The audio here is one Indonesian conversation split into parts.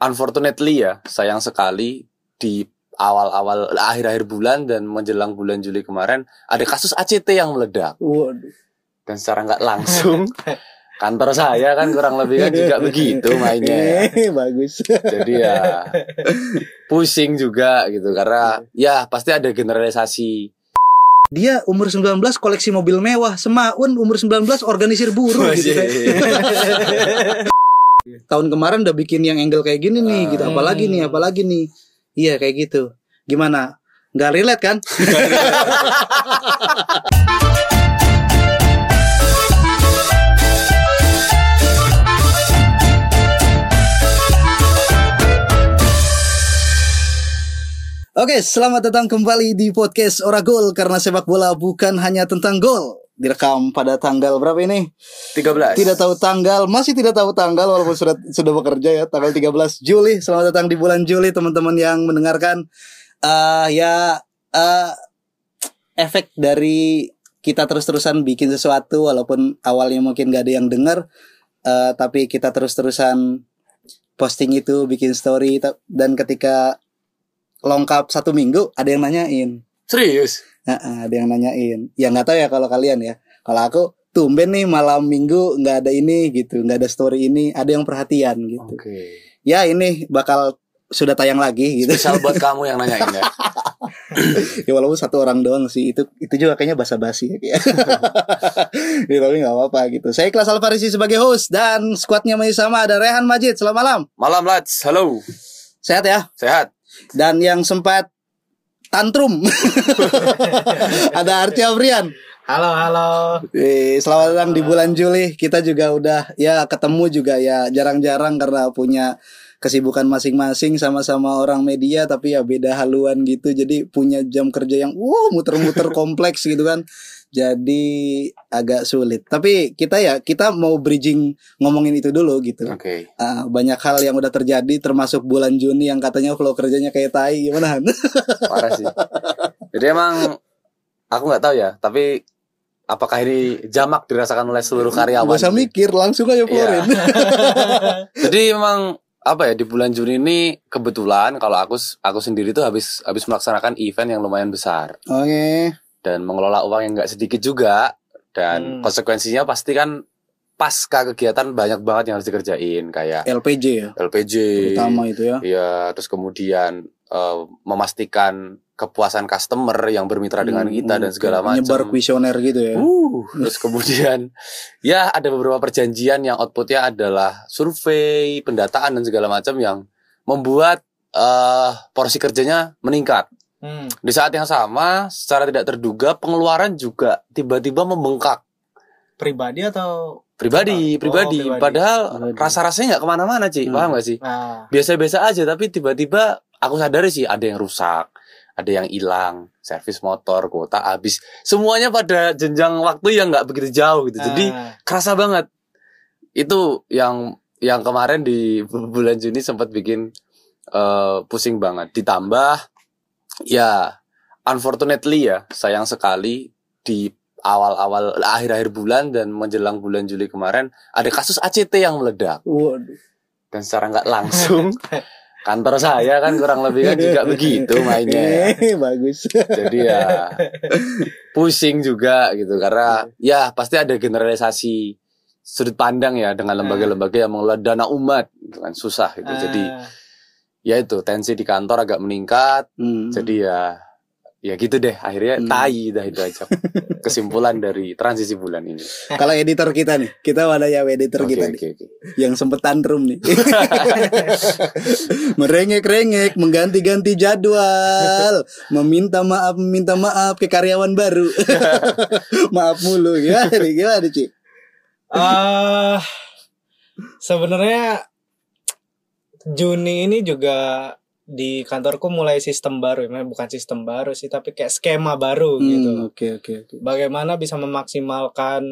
unfortunately ya, sayang sekali di awal-awal akhir-akhir bulan dan menjelang bulan Juli kemarin ada kasus ACT yang meledak. Waduh. Dan secara nggak langsung kantor saya kan kurang lebih kan juga begitu mainnya. ya. Bagus. Jadi ya pusing juga gitu karena ya pasti ada generalisasi. Dia umur 19 koleksi mobil mewah, Semaun umur 19 organisir buruh gitu. Tahun kemarin udah bikin yang angle kayak gini nih gitu. Apalagi nih, apalagi nih. Iya kayak gitu. Gimana? Nggak relate kan? Oke, selamat datang kembali di podcast Oragol karena sepak bola bukan hanya tentang gol. Direkam pada tanggal berapa ini? 13. Tidak tahu tanggal, masih tidak tahu tanggal walaupun sudah sudah bekerja ya, tanggal 13 Juli. Selamat datang di bulan Juli teman-teman yang mendengarkan eh ya eh efek dari kita terus-terusan bikin sesuatu walaupun awalnya mungkin gak ada yang dengar eh, tapi kita terus-terusan posting itu, bikin story dan ketika lengkap satu minggu ada yang nanyain. Serius? Heeh, ada yang nanyain. Ya nggak tahu ya kalau kalian ya. Kalau aku tumben nih malam minggu nggak ada ini gitu, nggak ada story ini, ada yang perhatian gitu. Oke. Ya ini bakal sudah tayang lagi gitu. Spesial buat kamu yang nanyain ya. ya walaupun satu orang doang sih itu itu juga kayaknya basa-basi ya. ya, tapi nggak apa-apa gitu. Saya Ikhlas Alfarisi sebagai host dan squadnya masih sama ada Rehan Majid. Selamat malam. Malam lads, halo. Sehat ya. Sehat? Dan yang sempat tantrum ada Arcia Brian. Halo, halo. Eh, selamat datang di bulan Juli. Kita juga udah ya ketemu juga ya jarang-jarang karena punya kesibukan masing-masing sama-sama orang media tapi ya beda haluan gitu. Jadi punya jam kerja yang wow muter-muter kompleks gitu kan. Jadi agak sulit. Tapi kita ya kita mau bridging ngomongin itu dulu gitu. Oke. Ah, banyak hal yang udah terjadi termasuk bulan Juni yang katanya flow kerjanya kayak tai gimana Han? Parah sih. Jadi emang aku nggak tahu ya, tapi apakah ini jamak dirasakan oleh seluruh karyawan? Gak usah mikir langsung aja Iya. keluarin. Jadi emang apa ya di bulan Juni ini kebetulan kalau aku aku sendiri tuh habis habis melaksanakan event yang lumayan besar Oke. dan mengelola uang yang nggak sedikit juga dan Hmm. konsekuensinya pasti kan pasca kegiatan banyak banget yang harus dikerjain kayak LPG ya. LPG, Utama itu ya. Iya, terus kemudian eh, memastikan kepuasan customer yang bermitra dengan Hmm, kita dan oke. segala macam. Menyebar kuesioner gitu ya. Uh, terus kemudian ya ada beberapa perjanjian yang outputnya adalah survei, pendataan dan segala macam yang membuat eh porsi kerjanya meningkat. Hmm. Di saat yang sama, secara tidak terduga pengeluaran juga tiba-tiba membengkak. Pribadi atau Pribadi, Oh, pribadi. pribadi. Padahal Pribadi. rasa-rasanya nggak ke mana-mana, Ci. Hmm. Paham gak sih? nah, Biasa-biasa aja, tapi tiba-tiba aku sadari sih ada yang rusak, ada yang hilang, servis motor, kuota habis. Semuanya pada jenjang waktu yang nggak begitu jauh gitu. Jadi ah, kerasa banget. Itu yang yang kemarin di bulan Juni sempat bikin eh, pusing banget. Ditambah ya unfortunately ya sayang sekali di awal-awal akhir-akhir bulan dan menjelang bulan Juli kemarin ada kasus ACT yang meledak Waduh. dan secara nggak langsung kantor saya kan kurang lebih kan juga begitu mainnya. Bagus. jadi ya pusing juga gitu karena ya pasti ada generalisasi sudut pandang ya dengan lembaga-lembaga yang mengelola dana umat gitu kan susah gitu. Jadi ah, ya itu tensi di kantor agak meningkat. Hmm. jadi ya ya gitu deh akhirnya Hmm. tai dah itu aja kesimpulan dari transisi bulan ini kalau editor kita nih, kita ada ya editor Oke, kita oke, nih oke. yang sempet tantrum nih. Merengek-rengek, mengganti-ganti jadwal, meminta maaf, meminta maaf ke karyawan baru. maaf mulu ya, gimana Ci? ah, sebenarnya Juni ini juga di kantorku mulai sistem baru, ya, bukan sistem baru sih, tapi kayak skema baru gitu. Hmm, Oke oke oke. Bagaimana bisa memaksimalkan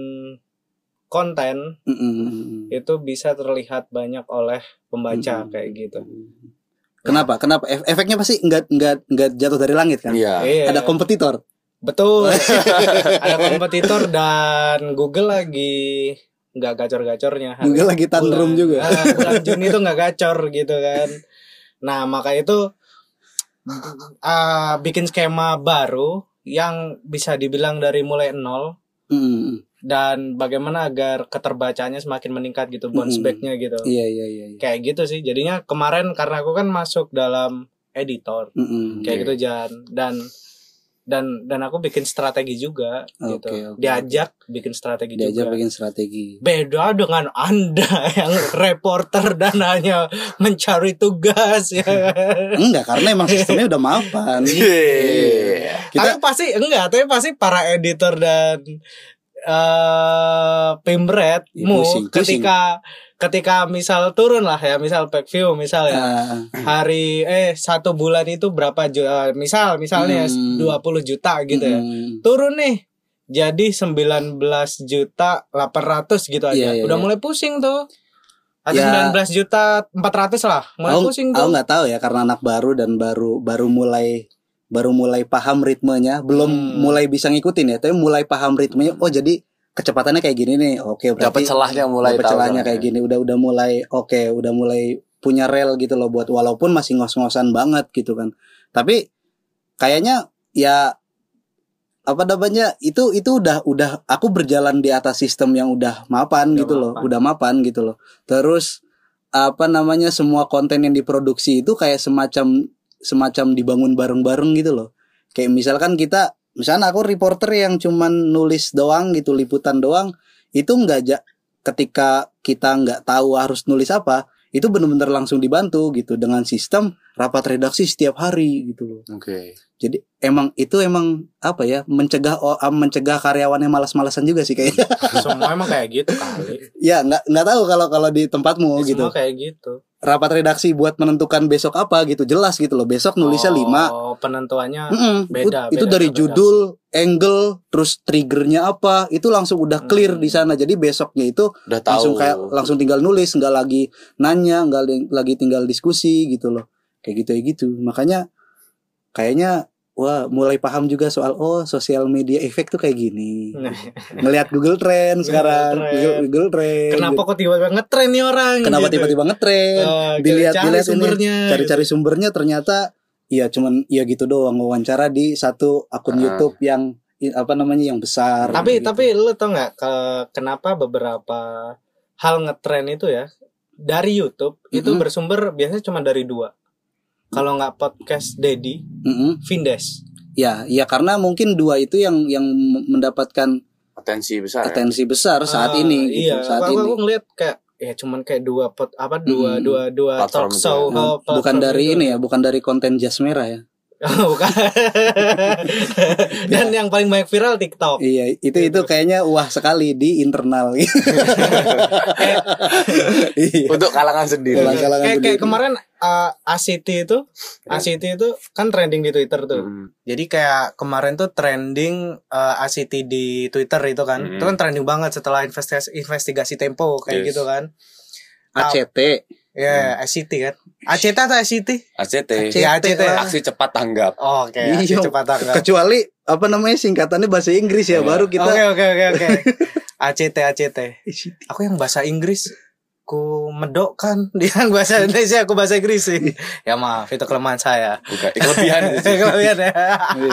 konten Mm, mm, mm. itu bisa terlihat banyak oleh pembaca Mm-mm. kayak gitu. Kenapa? Kenapa? Ef- efeknya pasti nggak nggak nggak jatuh dari langit kan? iya Iya. Ada kompetitor. Betul. Ada kompetitor dan Google lagi nggak gacor-gacornya. Google lagi tantrum Bulan- juga. Ah, bulan Juni itu nggak gacor gitu kan. Nah maka itu ah, bikin skema baru yang bisa dibilang dari mulai nol Mm, dan bagaimana agar keterbacaannya semakin meningkat gitu bounce Mm-mm. back-nya gitu. Iya iya iya. iya. Kayak gitu sih. Jadinya kemarin karena aku kan masuk dalam editor Mm-mm. kayak Oke. gitu Jan dan dan dan aku bikin strategi juga gitu. Oke, oke, Diajak bikin strategi Diajak juga. bikin strategi. Beda dengan Anda yang reporter dan hanya mencari tugas ya. Enggak, karena emang sistemnya udah mapan. Yeah. Kita tapi pasti enggak, tapi pasti para editor dan eh pimret Ya, mu pusing, pusing. ketika ketika misal turun lah ya, misal back view misal ya. ah, hari eh satu bulan itu berapa juta misal misalnya Hmm. 20 juta gitu ya. mm, Turun nih jadi 19 juta 800 gitu aja. Iya, iya, Udah iya. mulai pusing tuh. Atau Ya. 19 juta 400 lah. Mulai aku pusing aku tuh. nggak tahu ya karena anak baru dan baru baru mulai baru mulai paham ritmenya, belum Hmm. mulai bisa ngikutin ya, tapi mulai paham ritmenya. Oh jadi kecepatannya kayak gini nih. Oke berarti Dapat celahnya mulai dapat celahnya lah. kayak gini. Udah udah mulai oke, udah mulai punya rel gitu loh buat walaupun masih ngos-ngosan banget gitu kan. Tapi kayaknya ya apa namanya itu itu udah udah aku berjalan di atas sistem yang udah mapan Udah gitu loh, mapan. udah mapan gitu loh. Terus apa namanya semua konten yang diproduksi itu kayak semacam semacam dibangun bareng-bareng gitu loh. Kayak misalkan kita misalnya aku reporter yang cuman nulis doang gitu liputan doang itu nggak ja ketika kita nggak tahu harus nulis apa itu bener-bener langsung dibantu gitu dengan sistem rapat redaksi setiap hari gitu loh. Oke. Jadi emang itu emang apa ya mencegah oh, ah, mencegah karyawannya malas-malasan juga sih kayaknya. Semua emang kayak gitu kali. ya nggak nggak tahu kalau kalau di tempatmu gitu. Semua kayak gitu. Rapat redaksi buat menentukan besok apa gitu jelas gitu loh. Besok nulisnya Oh, lima. penentuannya Mm-mm. beda, itu beda, dari beda. judul, angle, terus triggernya apa, itu langsung udah clear Hmm. di sana. Jadi besoknya itu Udah tahu. langsung kayak langsung tinggal nulis, nggak lagi nanya, nggak lagi tinggal diskusi gitu loh. Kayak gitu ya gitu. Makanya kayaknya wah mulai paham juga soal oh sosial media efek tuh kayak gini. Nah, Ngelihat Google Trend sekarang, Trend. Google, Google Trend. Kenapa kok tiba-tiba ngetren nih orang? Kenapa gitu. tiba-tiba ngetren? Oh, dilihat cari dilihat ini, sumbernya. cari-cari sumbernya ternyata ya cuman ya gitu doang wawancara di satu akun Ah. YouTube yang apa namanya yang besar. tapi gitu. tapi lu tau nggak ke- kenapa beberapa hal ngetren itu ya dari YouTube itu Mm-mm. bersumber biasanya cuma dari dua kalau nggak podcast Dedi Mm-mm. Vindes ya ya karena mungkin dua itu yang yang mendapatkan Atensi besar. ya? atensi besar saat Ah, ini gitu, iya saat aku, ini aku ngeliat kayak ya cuman kayak dua pot apa dua Mm-mm. dua dua Platform talk show ya. Oh, bukan dari itu. ini ya bukan dari konten jas merah ya bukan dan yang paling banyak viral TikTok iya itu itu kayaknya wah sekali di internal iya Untuk kalangan sendiri. Kalangan- kalangan kayak, kayak sendiri. kemarin uh, ACT itu Ya. ACT itu kan trending di Twitter tuh Hmm. Jadi kayak kemarin tuh trending uh, ACT di Twitter itu kan. Mm. Itu kan trending banget setelah investigasi, investigasi Tempo kayak Yes. gitu kan. ACT Ya, ACT kan. ACT atau ACT? ACT. Ya, ACT. Aksi cepat tanggap. Oh, oke, Iya. ACT cepat tanggap. kecuali apa namanya singkatannya bahasa Inggris ya Iya. baru kita Oke, oke, oke, oke. ACT, ACT. Aku yang bahasa Inggris ku medok kan dia yang bahasa Indonesia aku bahasa Inggris sih ya maaf itu kelemahan saya Bukan. Eh, Kelebihan kelebihan ya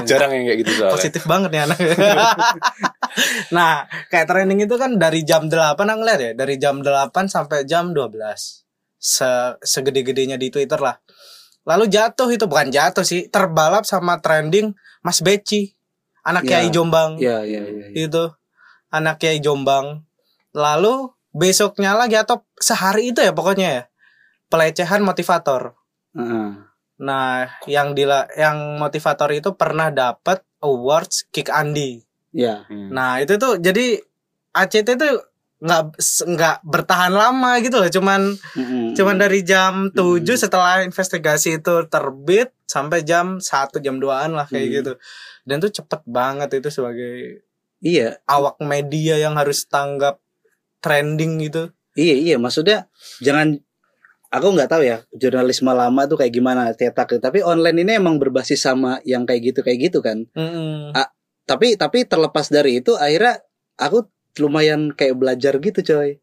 Jarang yang kayak gitu soalnya. positif banget nih anak. nah, kayak training itu kan dari jam 8 aku ngeliat ya, dari jam 8 sampai jam 12. Se segede-gedenya di Twitter lah. Lalu jatuh itu bukan jatuh sih, terbalap sama trending Mas Beci, anak Ya. Kiai Jombang. ya ya ya, ya. Itu anak Kiai Jombang. Lalu besoknya lagi atau sehari itu ya pokoknya ya. Pelecehan motivator. Heeh. Nah, yang dila yang motivator itu pernah dapat awards Kick Andi. ya Hmm. Nah, itu tuh jadi ACT tuh nggak nggak bertahan lama gitu loh, cuman Mm-mm. cuman dari jam 7 Hmm. setelah investigasi itu terbit sampai jam 1 jam 2-an lah kayak Hmm. gitu. Dan tuh cepet banget itu sebagai iya awak media yang harus tanggap trending gitu. iya iya maksudnya jangan aku nggak tahu ya jurnalisme lama tuh kayak gimana cetak tapi online ini emang berbasis sama yang kayak gitu kayak gitu kan Mm-mm. Ah, tapi tapi terlepas dari itu akhirnya aku lumayan kayak belajar gitu coy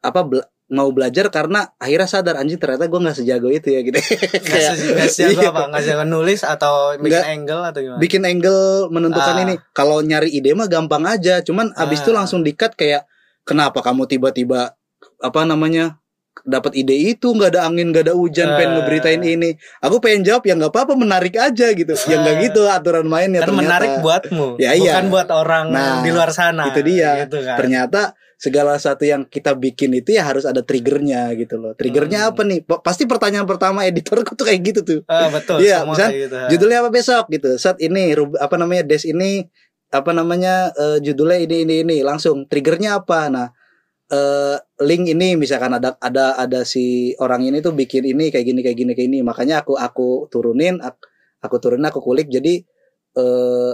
apa bela- mau belajar karena akhirnya sadar anjing ternyata gue nggak sejago itu ya gitu Nggak Kayak- se- nggak siaga Iya. apa? Nggak siaga nulis atau bikin Nggak. angle atau gimana? bikin angle menentukan Ah. ini kalau nyari ide mah gampang aja cuman abis itu Ah. langsung dikat kayak kenapa kamu tiba-tiba apa namanya dapat ide itu nggak ada angin nggak ada hujan pengen Ah. ngeberitain ini aku pengen jawab ya nggak apa-apa menarik aja gitu ya nggak Ah. gitu aturan mainnya kan ternyata menarik buatmu, Ya, iya. bukan buat orang Nah, di luar sana. itu dia. Gitu kan. ternyata segala sesuatu yang kita bikin itu ya harus ada triggernya gitu loh triggernya Hmm. apa nih Pa- pasti pertanyaan pertama editorku tuh kayak gitu tuh Ah, betul. Iya, misal gitu. judulnya apa besok gitu saat ini apa namanya des ini apa namanya eh, judulnya ini ini ini langsung triggernya apa nah eh, link ini misalkan ada ada ada si orang ini tuh bikin ini kayak gini kayak gini kayak ini. Makanya aku aku turunin aku, aku turunin aku kulik. Jadi eh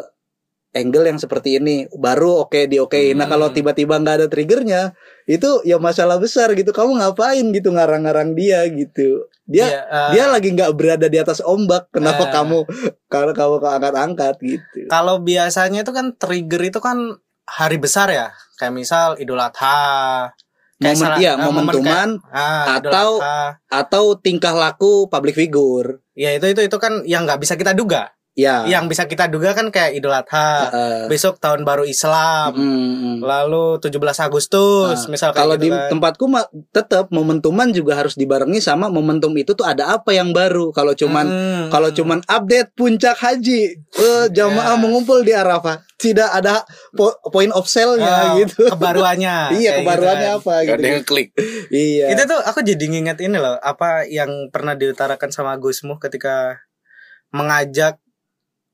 angle yang seperti ini. Baru oke di okein. Nah Hmm. kalau tiba-tiba nggak ada triggernya itu ya masalah besar gitu. Kamu ngapain gitu ngarang-ngarang dia gitu. Dia Iya, ah, dia lagi nggak berada di atas ombak. Kenapa Eh. kamu kalau kamu angkat-angkat gitu? Kalau biasanya itu kan trigger itu kan hari besar ya. Kayak misal Idul Adha. Kayak momen salah- iya ah, momen momentuman Ah, Idul Atau- atau tingkah laku public figure ya itu itu itu kan yang nggak bisa kita duga. Ya Yang bisa kita duga kan kayak Idul Adha. eh, Besok tahun baru Islam. mm, mm. Lalu 17 Agustus Nah, misal kayak kalau gitu di kan. tempatku mah tetap momentuman juga harus dibarengi sama momentum itu tuh ada apa yang baru kalau cuman Hmm. kalau cuman update puncak haji eh, jamaah Ya. mengumpul di Arafah tidak ada po- point of sale-nya Oh, gitu kebaruannya iya kebaruannya gitu kan. apa Gak gitu ada yang klik. iya Itu tuh aku jadi nginget ini loh, apa yang pernah diutarakan sama Gusmu ketika mengajak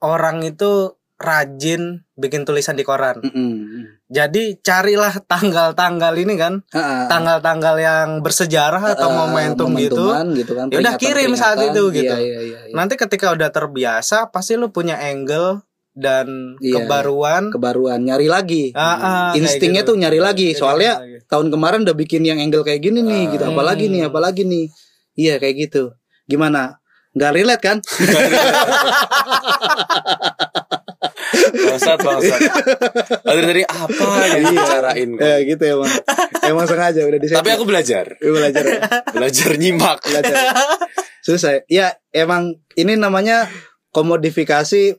orang itu rajin bikin tulisan di koran. Mm-mm. Jadi carilah tanggal-tanggal ini kan, Ah, ah. tanggal-tanggal yang bersejarah atau Eh, momentum gitu. gitu kan Ya udah kirim saat itu gitu. Iya, iya, iya, iya. Nanti ketika udah terbiasa, pasti lu punya angle dan Iya. kebaruan. kebaruan nyari lagi Ah, ah, kayak instingnya gitu. tuh nyari lagi soalnya lagi. tahun kemarin udah bikin yang angle kayak gini nih Ah. gitu apalagi nih Hmm. apalagi nih iya kayak gitu gimana nggak relate kan Bangsat, bangsat. Dari dari apa yang dibicarain? ya gitu emang emang sengaja udah di Tapi aku belajar. belajar ya. Belajar nyimak. belajar susah ya emang ini namanya komodifikasi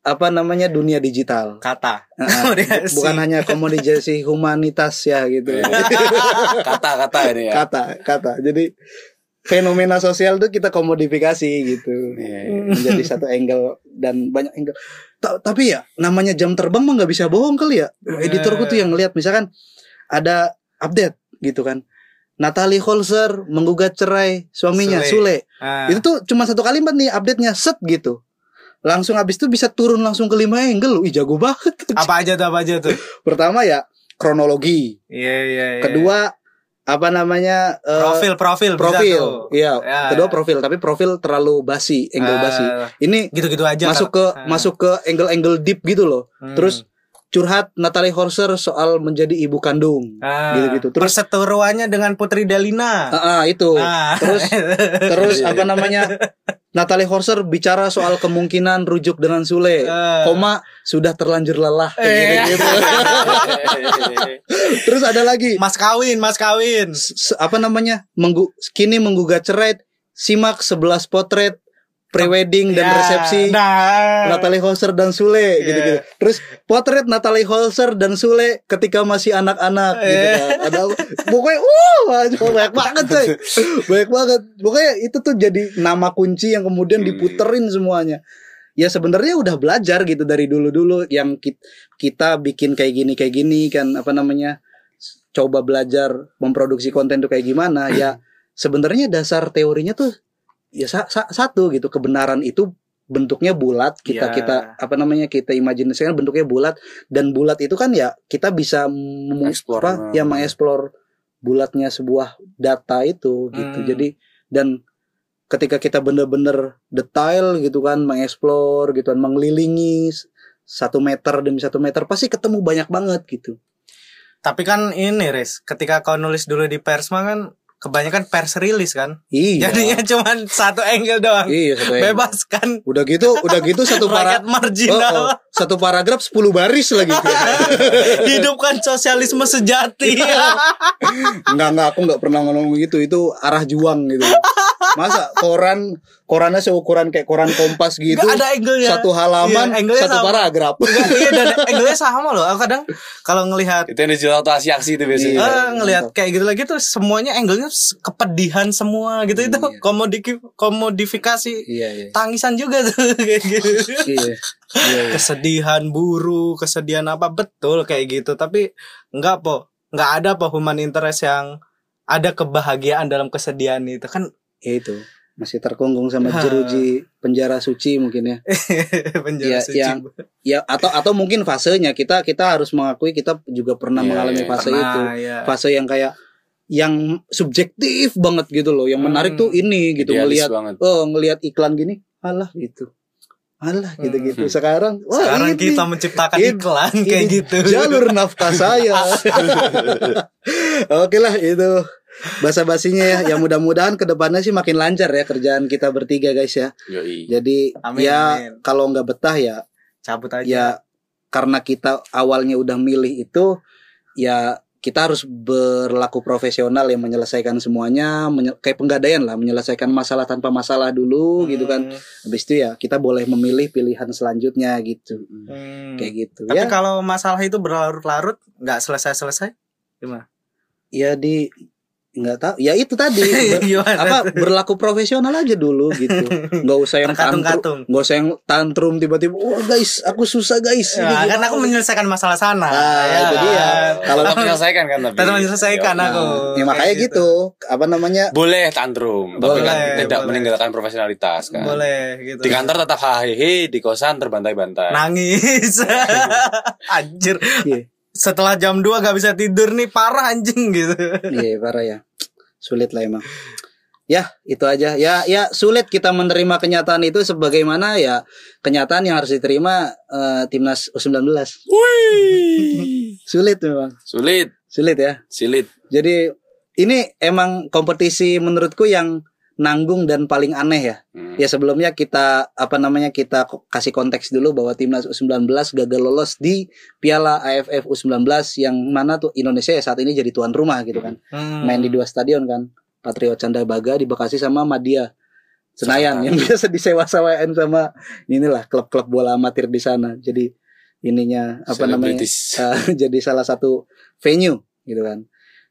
apa namanya dunia digital kata. Ah, Komodifikasi. bukan hanya komodifikasi humanitas ya gitu Iya. Kata-kata ini ya. kata kata jadi fenomena sosial tuh kita komodifikasi gitu Iya. menjadi satu angle dan banyak angle Ta- tapi ya namanya jam terbang mah nggak bisa bohong kali ya editorku tuh yang ngeliat misalkan ada update gitu kan Natalie Holzer menggugat cerai suaminya Sule, Sule. Ah. itu tuh cuma satu kalimat nih update-nya set gitu langsung habis itu bisa turun langsung ke lima angle ih jago banget apa aja tuh apa aja tuh? pertama ya kronologi Iya iya. iya. kedua apa namanya eh, profil profil bisa profil tuh. iya Ya, kedua ya. profil tapi profil terlalu basi angle Ah, basi ini gitu-gitu aja masuk ke Ah. masuk ke angle-angle deep gitu loh Hmm. terus curhat Natalie Horser soal menjadi ibu kandung Ah, gitu-gitu. Terus- perseteruannya dengan Putri Delina. ah, ah, itu Ah. terus terus Iya. apa namanya Natalie Horser bicara soal kemungkinan rujuk dengan Sule Eh. koma sudah terlanjur lelah kayak Eh. gitu-gitu. terus ada lagi Mas kawin, Mas kawin. s- apa namanya menggu kini menggugat cerai simak 11 potret prewedding dan Ya, resepsi Nah, Natalie Holzer dan Sule Iya. gitu-gitu. Terus potret Natalie Holzer dan Sule ketika masih anak-anak gitu Iya. kan. Ada pokoknya uh banyak banget coy. Banyak banget. Pokoknya itu tuh jadi nama kunci yang kemudian Hmm. diputerin semuanya. Ya sebenarnya udah belajar gitu dari dulu-dulu yang ki- kita bikin kayak gini kayak gini kan apa namanya coba belajar memproduksi konten tuh kayak gimana ya sebenarnya dasar teorinya tuh ya sa- sa- satu gitu kebenaran itu bentuknya bulat kita Ya. kita apa namanya kita imajinasikan bentuknya bulat dan bulat itu kan ya kita bisa Explore. apa ya mengeksplor bulatnya sebuah data itu gitu Hmm. jadi dan ketika kita bener-bener detail gitu kan mengeksplor gitu kan mengelilingi satu meter demi satu meter pasti ketemu banyak banget gitu tapi kan ini Riz, ketika kau nulis dulu di Persma kan kebanyakan pers rilis kan. Iya. Jadinya cuman satu angle doang. Iya, satu angle. Bebas kan. Udah gitu, udah gitu satu para Rakyat marginal. Oh, oh. Satu paragraf 10 baris lagi. Hidupkan sosialisme sejati. Enggak enggak aku enggak pernah ngomong gitu. Itu arah juang gitu. Masa koran korannya seukuran kayak koran Kompas gitu. Nggak ada angle-nya. Satu halaman, Iya, angle-nya satu sama. paragraf. Enggak, iya dan angle-nya sama loh. Aku kadang kalau ngelihat Itu yang dijual waktu aksi-aksi itu biasanya. Iya. eh, ngelihat kayak gitu lagi tuh semuanya angle-nya kepedihan semua gitu itu Iya. komodiki komodifikasi Iya, iya. tangisan juga tuh kayak gitu. Iya. Iya, iya. kesedihan buru, kesedihan apa betul kayak gitu. Tapi enggak po, enggak ada po human interest yang ada kebahagiaan dalam kesedihan itu kan Ya itu. Masih terkungkung sama Ha. jeruji penjara suci mungkin ya. penjara Iya, suci. yang- Ya atau atau mungkin fasenya kita kita harus mengakui kita juga pernah Iya, mengalami iya. fase Pernah, itu. ya. Fase yang kayak yang subjektif banget gitu loh. Yang menarik Hmm. tuh ini gitu Idealis ngelihat banget. oh ngelihat iklan gini alah gitu alah gitu-gitu sekarang wah Hmm. Sekarang ini, kita menciptakan ini- iklan ini kayak gitu. jalur nafkah saya oke lah itu basa basinya ya yang mudah-mudahan ke depannya sih makin lancar ya kerjaan kita bertiga guys ya Yoi. jadi Amin, ya kalau nggak betah ya Cabut aja. ya karena kita awalnya udah milih itu ya kita harus berlaku profesional yang menyelesaikan semuanya menye- kayak penggadaian lah menyelesaikan masalah tanpa masalah dulu gitu kan habis itu ya kita boleh memilih pilihan selanjutnya gitu Hmm. kayak gitu Tapi ya kalau masalah itu berlarut-larut nggak selesai-selesai gimana? ya di nggak tahu ya itu tadi ber- apa berlaku profesional aja dulu gitu nggak usah yang tantrum nggak usah yang tantrum tiba-tiba wah guys aku susah guys Ya, kan gimana?" aku menyelesaikan masalah sana. Ah, Ya itu dia. Kalau Tetap menyelesaikan kan tapi. Tetap menyelesaikan Ya, aku. ya makanya Kayak gitu. apa namanya Boleh tantrum, tapi kan Boleh, tidak boleh. meninggalkan profesionalitas kan. Boleh gitu. Di kantor tetap hahehe, di kosan terbantai-bantai. nangis anjir Iya. Setelah jam 2 gak bisa tidur nih parah anjing gitu. Iya parah ya. Sulit lah emang. Ya itu aja. Ya ya sulit kita menerima kenyataan itu sebagaimana ya kenyataan yang harus diterima eh, timnas U19 Wih. sulit memang. Sulit, sulit ya. Silit. jadi ini emang kompetisi menurutku yang nanggung dan paling aneh ya Hmm. Ya sebelumnya kita apa namanya kita kasih konteks dulu bahwa timnas U19 gagal lolos di Piala AFF U19 yang mana tuh Indonesia ya saat ini jadi tuan rumah gitu kan. Hmm. Main di dua stadion kan. Patriot Candabaga di Bekasi sama Madia Senayan yang biasa disewa-sewain sama inilah klub-klub bola amatir di sana. Jadi ininya apa namanya? Uh, jadi salah satu venue gitu kan.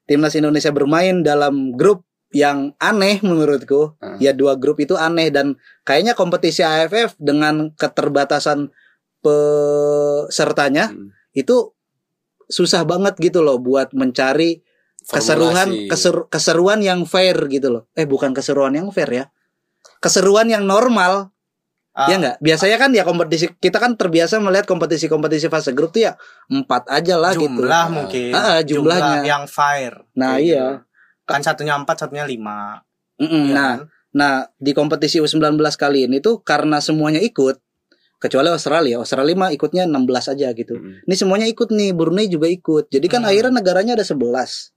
Timnas Indonesia bermain dalam grup yang aneh menurutku. Hmm. Ya dua grup itu aneh dan kayaknya kompetisi AFF dengan keterbatasan pesertanya Hmm. itu susah banget gitu loh buat mencari keseruan Formulasi. keser- keseruan yang fair gitu loh. Eh bukan keseruan yang fair ya. Keseruan yang normal Ah, Ya enggak? Biasanya kan ya kompetisi kita kan terbiasa melihat kompetisi-kompetisi fase grup tuh ya empat aja lah gitu. jumlah mungkin Ah, ah, jumlahnya. Jumlah yang fair Nah, iya. gitu. Kan satunya empat satunya lima Mm-mm. ya nah, kan? nah di kompetisi U19 kali ini tuh karena semuanya ikut kecuali Australia. Australia mah ikutnya 16 aja gitu. Hmm. Ini semuanya ikut nih, Brunei juga ikut. Jadi kan Hmm. akhirnya negaranya ada 11.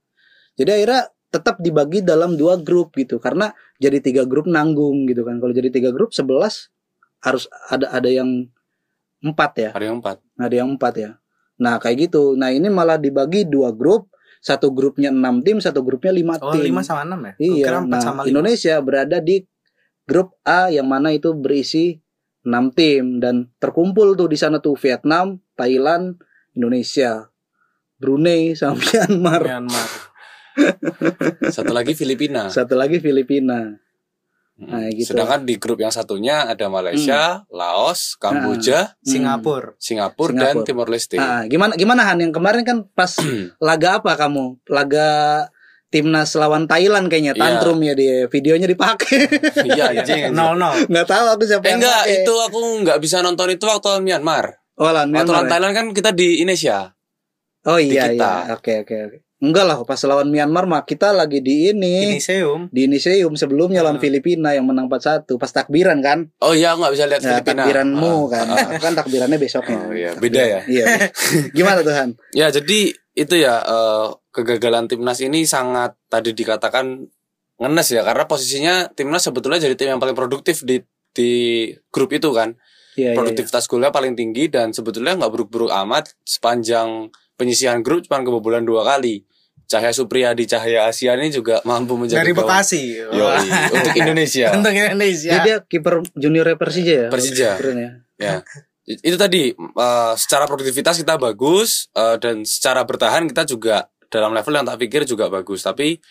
Jadi akhirnya tetap dibagi dalam dua grup gitu karena jadi tiga grup nanggung gitu kan. Kalau jadi tiga grup 11 harus ada ada yang empat ya. Hari yang empat. ada yang empat ya. Nah kayak gitu. Nah ini malah dibagi dua grup, satu grupnya enam tim, satu grupnya lima oh tim. lima sama enam ya Gua Iya. kira Nah sama lima Indonesia berada di grup A yang mana itu berisi enam tim dan terkumpul tuh di sana tuh Vietnam, Thailand, Indonesia, Brunei sama Myanmar. Myanmar Satu lagi Filipina. Satu lagi Filipina. Hmm. Nah, gitu. Sedangkan di grup yang satunya ada Malaysia, Laos, Kamboja, Hmm. Singapura Singapura, Singapura. dan Timor Leste. Nah, gimana gimana Han yang kemarin kan pas laga apa kamu? Laga timnas lawan Thailand kayaknya Iya. tantrum ya dia videonya dipakai. Iya, anjing. anjing. nol nol nggak tahu aku siapa Eh yang enggak, pakai. itu aku enggak bisa nonton itu waktu lawan Myanmar. oh lawan Waktu Myanmar lawan ya? Thailand kan kita di Indonesia. oh iya di kita. iya oke oke oke enggak lah pas lawan Myanmar mah kita lagi di ini Inisium di Inisium sebelumnya lawan Hmm. Filipina yang menang 4-1 pas takbiran kan Oh iya, aku enggak bisa lihat nah, Filipina. takbiranmu Ah, kan ah. Aku kan takbirannya besoknya Oh iya, beda ya. iya gimana Tuhan Ya, jadi itu ya eh, kegagalan timnas ini sangat tadi dikatakan ngenes ya karena posisinya timnas sebetulnya jadi tim yang paling produktif di di grup itu kan. Iya, iya, iya. Produktivitas golnya paling tinggi dan sebetulnya nggak buruk-buruk amat sepanjang penyisihan grup cuma kebobolan dua kali. Cahaya Supriyadi Cahaya Asia ini juga mampu menjadi Dari gawang- Bekasi. Yoi, untuk Indonesia. Untuk Indonesia. Jadi dia kiper junior Persija ya. Persija. Ya. Ya. Itu tadi eh, secara produktivitas kita bagus eh, dan secara bertahan kita juga dalam level yang tak pikir juga bagus. Tapi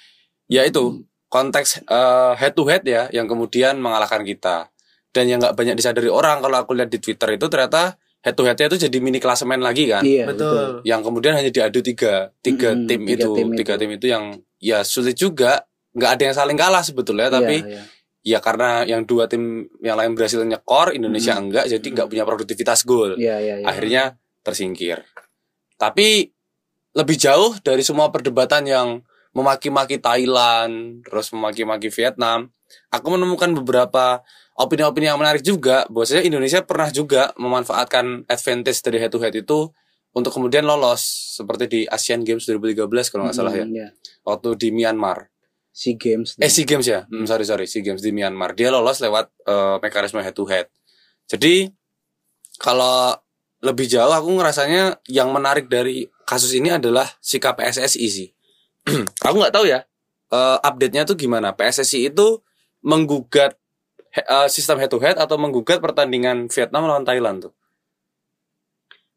ya itu konteks eh, head to head ya yang kemudian mengalahkan kita. Dan yang nggak banyak disadari orang kalau aku lihat di Twitter itu ternyata head to headnya itu jadi mini klasemen lagi kan. Iya, Betul. Yang kemudian hanya diadu tiga tiga Mm-mm, tim tiga itu tim tiga itu. tim itu yang ya sulit juga nggak ada yang saling kalah sebetulnya tapi Iya, iya. ya karena yang dua tim yang lain berhasil nyekor Indonesia Mm. enggak jadi nggak punya produktivitas gol Iya, iya, iya. akhirnya tersingkir tapi lebih jauh dari semua perdebatan yang memaki-maki Thailand terus memaki-maki Vietnam aku menemukan beberapa opini-opini yang menarik juga bahwasanya Indonesia pernah juga memanfaatkan advantage dari head to head itu untuk kemudian lolos seperti di Asian Games 2013 kalau nggak salah ya Mm, iya. waktu di Myanmar SEA Games. Eh SEA Games ya, hmm, sorry sorry SEA Games di Myanmar. Dia lolos lewat eh, mekanisme head to head. Jadi kalau lebih jauh aku ngerasanya yang menarik dari kasus ini adalah sikap PSSI sih. aku nggak tahu ya eh, update-nya tuh gimana. PSSI itu menggugat he- eh, sistem head to head atau menggugat pertandingan Vietnam lawan Thailand tuh.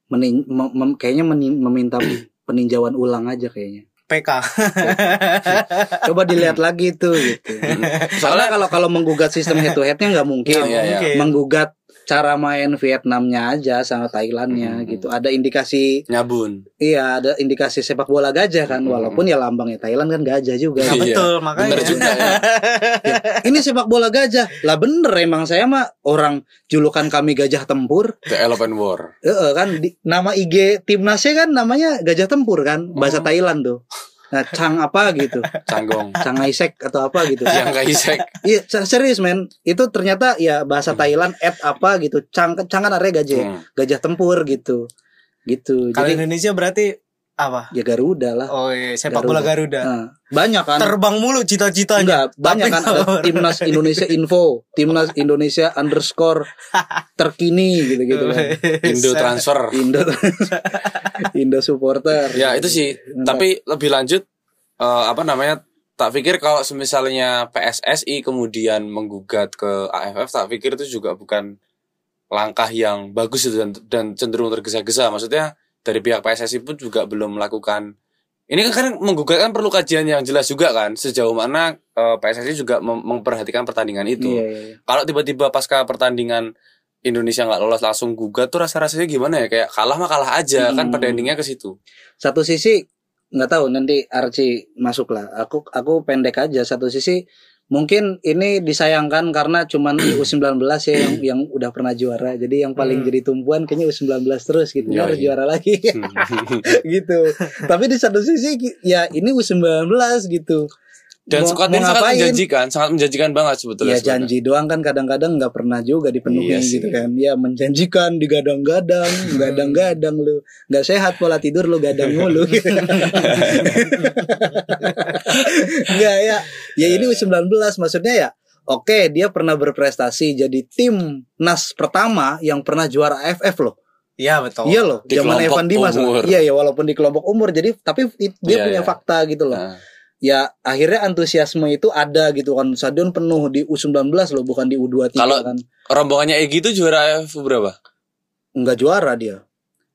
Menin- mem- mem- kayaknya menin- meminta peninjauan ulang aja kayaknya. PK. Coba dilihat lagi tuh gitu. Soalnya kalau kalau menggugat sistem head to headnya nggak mungkin. Iya. mungkin. Menggugat cara main Vietnamnya aja sama Thailandnya Hmm. gitu. Ada indikasi Nyabun. iya ada indikasi sepak bola gajah kan Hmm. walaupun ya lambangnya Thailand kan gajah juga. Nah, Iya, betul makanya. Bener juga ya. Ini sepak bola gajah. Lah bener emang saya mah orang julukan kami gajah tempur. The Elephant War. Heeh, kan di- nama IG timnasnya kan namanya gajah tempur kan bahasa Oh. Thailand tuh. Nah, Chang apa gitu. Canggong. Chang Isek atau apa gitu. yang kayak Isek. Iya, se- serius men. Itu ternyata ya bahasa Thailand at apa gitu. Chang Chang kan artinya gajah, Hmm. gajah tempur gitu. Gitu. Kalau Jadi Indonesia berarti apa? ya Garuda lah. Oh iya, sepak bola Garuda. Nah, banyak kan. Terbang mulu cita-citanya. Enggak, banyak Tapi kan ada timnas Indonesia info, timnas Indonesia underscore terkini gitu-gitu kan. Indo transfer. Indo Indo supporter. Ya itu sih. Enggak. Tapi lebih lanjut eh, apa namanya? Tak pikir kalau misalnya PSSI kemudian menggugat ke AFF, tak pikir itu juga bukan langkah yang bagus itu dan, dan cenderung tergesa-gesa. Maksudnya dari pihak PSSI pun juga belum melakukan. Ini kan, kan menggugat kan perlu kajian yang jelas juga kan sejauh mana eh, PSSI juga mem- memperhatikan pertandingan itu. Iya, iya, iya. Kalau tiba-tiba pasca pertandingan Indonesia nggak lolos langsung gugat tuh rasa-rasanya gimana ya? Kayak kalah mah kalah aja kan Hmm. pada endingnya ke situ. Satu sisi nggak tahu nanti Archie masuk lah. Aku aku pendek aja. Satu sisi mungkin ini disayangkan karena cuman U19 ya yang yang udah pernah juara. Jadi yang paling Hmm. jadi tumpuan kayaknya U19 terus gitu. Yoi. Harus juara lagi gitu. Tapi di satu sisi ya ini U19 gitu. Dan Mau- squad ini sangat ngapain? menjanjikan, sangat menjanjikan banget sebetulnya. Ya sebenarnya. janji doang kan kadang-kadang nggak pernah juga dipenuhi Iya sih. gitu kan. Ya menjanjikan digadang-gadang, gadang-gadang lu. nggak sehat pola tidur lu gadang mulu gitu. Enggak ya. Ya ini U19 maksudnya ya Oke, dia pernah berprestasi jadi tim nas pertama yang pernah juara AFF loh. Iya betul. Iya loh, Di zaman Evan Dimas. Iya ya, walaupun di kelompok umur. Jadi tapi it- dia Iya, punya iya. fakta gitu loh. Nah, Ya akhirnya antusiasme itu ada gitu kan. Stadion penuh di U19 loh, bukan di U23 Kalau- kan. rombongannya Egi itu juara AFF berapa? Enggak juara dia.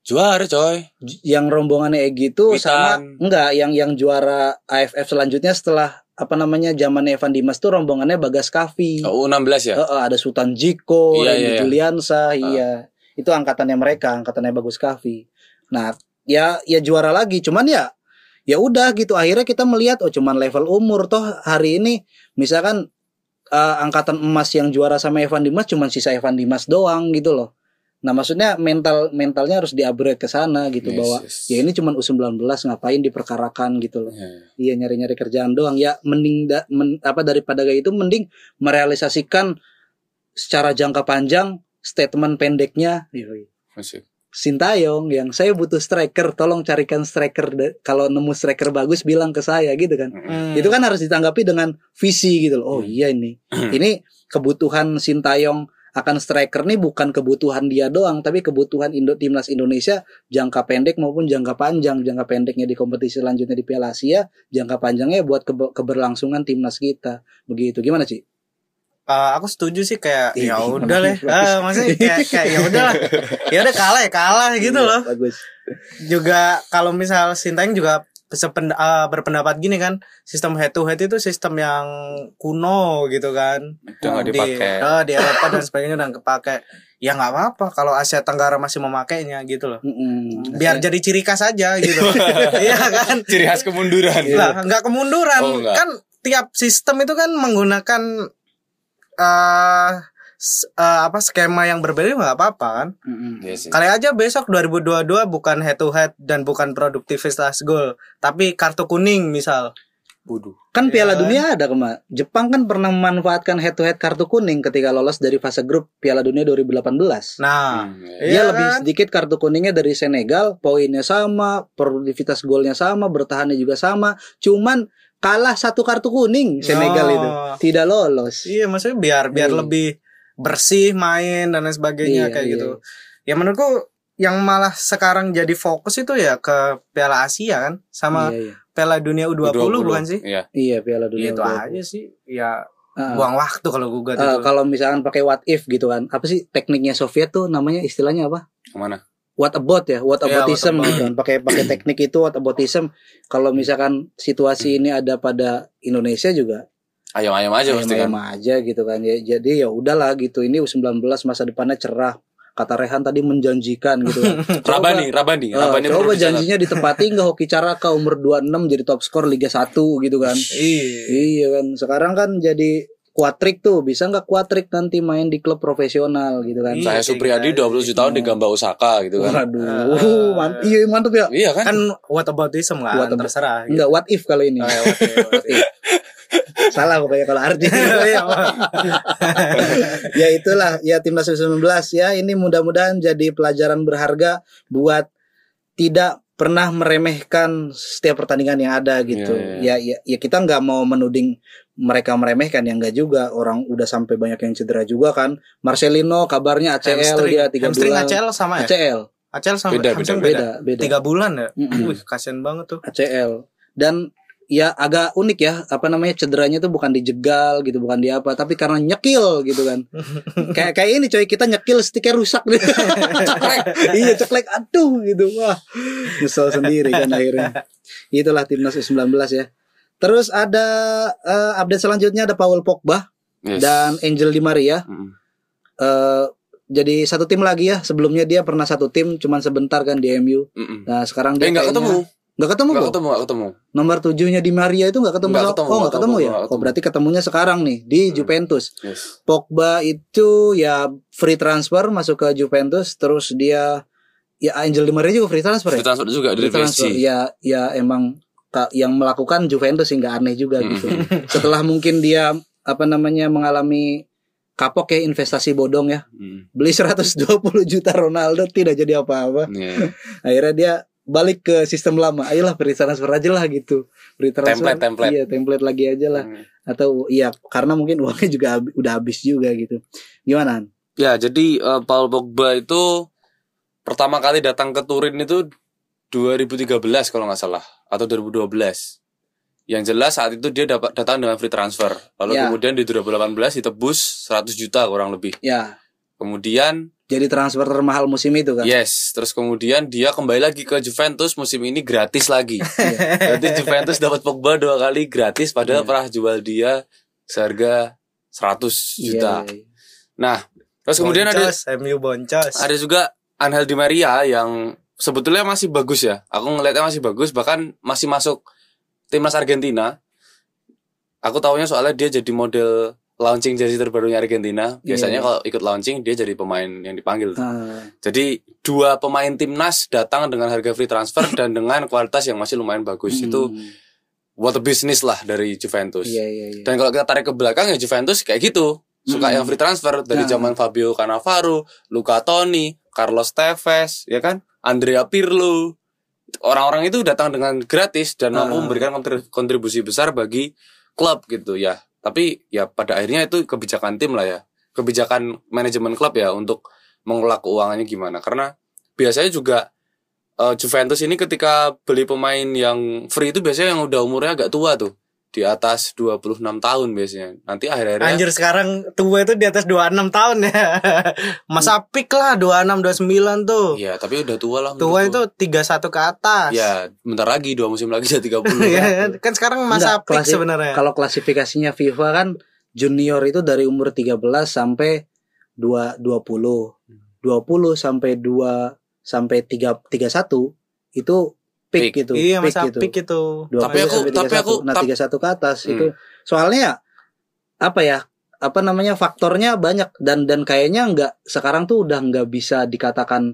Juara coy. Yang rombongannya Egy itu Witan. sama enggak yang yang juara AFF selanjutnya setelah apa namanya zaman Evan Dimas tuh rombongannya Bagas Kavi. Oh, U16 ya? Heeh, ada Sultan Jiko, Iya, iya, iya. Juliansa, iya. Itu angkatannya mereka, angkatannya Bagus Kavi. Nah, ya ya juara lagi, cuman ya ya udah gitu akhirnya kita melihat oh cuman level umur toh hari ini misalkan eh, angkatan emas yang juara sama Evan Dimas cuman sisa Evan Dimas doang gitu loh. Nah, maksudnya mental mentalnya harus di-upgrade ke sana gitu Yes, bahwa yes. ya ini cuman U19 ngapain diperkarakan gitu loh. Iya. Iya nyari-nyari kerjaan doang ya mending da- men- apa daripada kayak itu mending merealisasikan secara jangka panjang statement pendeknya Yoi. Masuk. Sintayong yang saya butuh striker, tolong carikan striker kalau nemu striker bagus bilang ke saya gitu kan. Hmm. Itu kan harus ditanggapi dengan visi gitu loh. Oh iya ini. ini kebutuhan Sintayong akan striker nih bukan kebutuhan dia doang tapi kebutuhan Indo timnas Indonesia jangka pendek maupun jangka panjang jangka pendeknya di kompetisi selanjutnya di Piala Asia jangka panjangnya buat kebe- keberlangsungan timnas kita begitu gimana sih Eh, aku setuju sih kayak ya udah lah. Ah, maksudnya kayak kayak ya udah lah. Ya udah kalah ya kalah gitu Iya, loh. bagus Juga kalau misal Sintayong juga eh, berpendapat gini kan, sistem head to head itu sistem yang kuno gitu kan. Udah di, dipakai. eh, di Eropa dan sebagainya udah kepake. Ya nggak apa-apa kalau Asia Tenggara masih memakainya gitu loh. Mm-mm. Biar jadi ciri khas aja gitu. Iya kan? Ciri khas kemunduran. Lah, nggak kemunduran. Oh, nggak. Kan tiap sistem itu kan menggunakan eh s- eh, apa skema yang berbeda nggak apa-apa kan. Mm-mm. Iya sih. Kali aja besok 2022 bukan head to head dan bukan produktivitas gol, tapi kartu kuning misal. Waduh. Kan Iya Piala kan? Dunia ada kema. Jepang kan pernah memanfaatkan head to head kartu kuning ketika lolos dari fase grup Piala Dunia 2018. Nah, Hmm. Dia Iya lebih kan? sedikit kartu kuningnya dari Senegal, poinnya sama, produktivitas golnya sama, bertahannya juga sama. Cuman kalah satu kartu kuning Senegal Oh. itu, tidak lolos. iya maksudnya biar biar Iya. lebih bersih main dan lain sebagainya Iya, kayak iya. gitu. Ya menurutku yang malah sekarang jadi fokus itu ya ke Piala Asia kan sama Iya, iya. Piala Dunia U20, bukan sih? Iya. Iya, Piala Dunia. itu U20. aja sih. Ya Ah, buang waktu kalau gugat ah, itu. kalau misalkan pakai what if gitu kan, apa sih tekniknya Soviet tuh namanya istilahnya apa? Ke mana? What about ya, what Iya, aboutism about. gitu kan. Pakai pakai teknik itu what aboutism. Kalau misalkan situasi ini ada pada Indonesia juga Ayam-ayam aja kan. ayam aja gitu kan ya jadi ya udahlah gitu ini U19 masa depannya cerah kata Rehan tadi menjanjikan gitu kan Rabani, Rabani, Eh, Rabani coba janjinya ditepati nggak Hoki Caraka umur 26 jadi top skor Liga 1 gitu kan Iya. iya kan sekarang kan jadi kuatrik tuh bisa nggak kuatrik nanti main di klub profesional gitu kan Iya. Saya Supriyadi 27 tahun di Gamba Osaka gitu kan. waduh mant iya mantep ya Iya kan? Kan what aboutism kan What about- terserah. gitu. Enggak what if kalau ini Oh, ya, oke, What if. salah pokoknya kalau arti Iya, ya itulah ya timnas U19 ya ini mudah-mudahan jadi pelajaran berharga buat tidak pernah meremehkan setiap pertandingan yang ada gitu. Iya, Ya ya ya kita nggak mau menuding mereka meremehkan ya nggak juga. Orang udah sampai banyak yang cedera juga kan. Marcelino kabarnya ACL hamstring, dia tiga hamstring bulan. ACL sama ya? ACL ACL sama? Beda, hamstring beda beda. Tiga bulan ya? Wih, kasihan banget tuh. ACL dan ya agak unik ya apa namanya cederanya tuh bukan dijegal gitu bukan di apa tapi karena nyekil gitu kan. Kayak kayak ini coy kita nyekil stiker rusak gitu ceklek. Iya ceklek. Aduh gitu. Wah nyesel sendiri kan akhirnya. Itulah timnas U19 ya terus ada eh, update selanjutnya ada Paul Pogba Yes. dan Angel Di Maria Mm. eh jadi satu tim lagi ya sebelumnya dia pernah satu tim cuman sebentar kan di MU Mm-mm. nah sekarang Eh dia kayaknya- ketemu. nggak ketemu Enggak kok ketemu, ketemu. Nomor tujuhnya di Maria itu nggak ketemu, sama- ketemu, Oh nggak nggak ketemu ketemu, ya Oh ketemu. berarti ketemunya sekarang nih Di Hmm. Juventus Yes. Pogba itu ya free transfer Masuk ke Juventus Terus dia Ya Angel Di Maria juga free transfer ya Free transfer juga dari Free transfer. PSG. Ya ya emang Yang melakukan Juventus sih nggak aneh juga Hmm. gitu Setelah mungkin dia Apa namanya Mengalami Kapok ya investasi bodong ya Mm. Beli 120 juta Ronaldo Tidak jadi apa-apa Iya. akhirnya dia balik ke sistem lama ayolah free transfer aja lah gitu free transfer Template, template. iya template lagi aja lah Mm. atau iya karena mungkin uangnya juga hab- udah habis juga gitu gimana? Ya, jadi eh, Paul Pogba itu pertama kali datang ke Turin itu 2013 kalau nggak salah atau 2012. Yang jelas saat itu dia dapat datang dengan free transfer. Lalu Ya. kemudian di 2018 ditebus 100 juta kurang lebih. ya Kemudian jadi transfer termahal musim itu kan yes, terus kemudian dia kembali lagi ke Juventus musim ini gratis lagi. Iya. Berarti Juventus dapat Pogba dua kali gratis padahal Iya. pernah jual dia seharga 100 Iya, juta. iya, iya. Nah, terus kemudian ada boncos, MU boncos. ada juga Angel Di Maria yang sebetulnya masih bagus ya. Aku ngelihatnya masih bagus bahkan masih masuk timnas Argentina. Aku tahunya soalnya dia jadi model launching jersey terbarunya Argentina. Biasanya Iya. kalau ikut launching dia jadi pemain yang dipanggil. Ah, Jadi dua pemain timnas datang dengan harga free transfer dan dengan kualitas yang masih lumayan bagus. Itu hmm, what a business lah dari Juventus. iya iya iya Dan kalau kita tarik ke belakang ya Juventus kayak gitu. Suka Mm. yang free transfer dari Nah. zaman Fabio Cannavaro, Luca Toni, Carlos Tevez, ya kan? Andrea Pirlo. Orang-orang itu datang dengan gratis dan mampu Ah. memberikan kontri- kontribusi besar bagi klub gitu ya. Tapi ya pada akhirnya itu kebijakan tim lah ya. Kebijakan manajemen klub ya untuk mengelola keuangannya gimana. Karena biasanya juga eh, Juventus ini ketika beli pemain yang free itu biasanya yang udah umurnya agak tua tuh. Di atas 26 tahun biasanya. Nanti akhir-akhirnya Anjir sekarang tua itu di atas 26 tahun ya. Masa pik lah 26 29 tuh. Iya, tapi udah tua lah. Tua itu menurutku. 31 ke atas. Ya, bentar lagi dua musim lagi jadi 30. Iya kan? kan sekarang masa Enggak, pik sebenarnya. Kalau klasifikasinya FIFA kan junior itu dari umur 13 sampai 2 20. 20 sampai 2 sampai 3 31 itu peak Peak. gitu. iya peak masa gitu. pik itu. 20 Tapi aku- sampai tapi 31. aku- nah tap- 31 ke atas Hmm. itu soalnya apa ya apa namanya faktornya banyak dan dan kayaknya nggak sekarang tuh udah nggak bisa dikatakan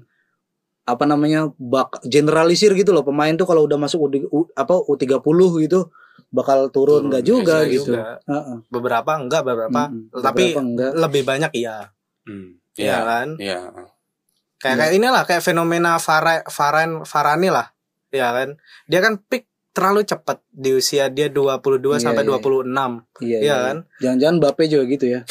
apa namanya bak generalisir gitu loh pemain tuh kalau udah masuk U, U- apa U30 gitu bakal turun Turun, nggak juga biasa gitu. juga. Heeh. Beberapa enggak beberapa. Mm-mm. Tapi Beberapa enggak. lebih banyak iya. Hmm. Iya Iya. kan? Iya. Kayak kayak inilah kayak fenomena Vara, Varan Varane lah. Ya kan? Dia kan peak terlalu cepat di usia dia 22 Iya, sampai iya. 26. Iya, Iya kan? Jangan-jangan Bape juga gitu ya.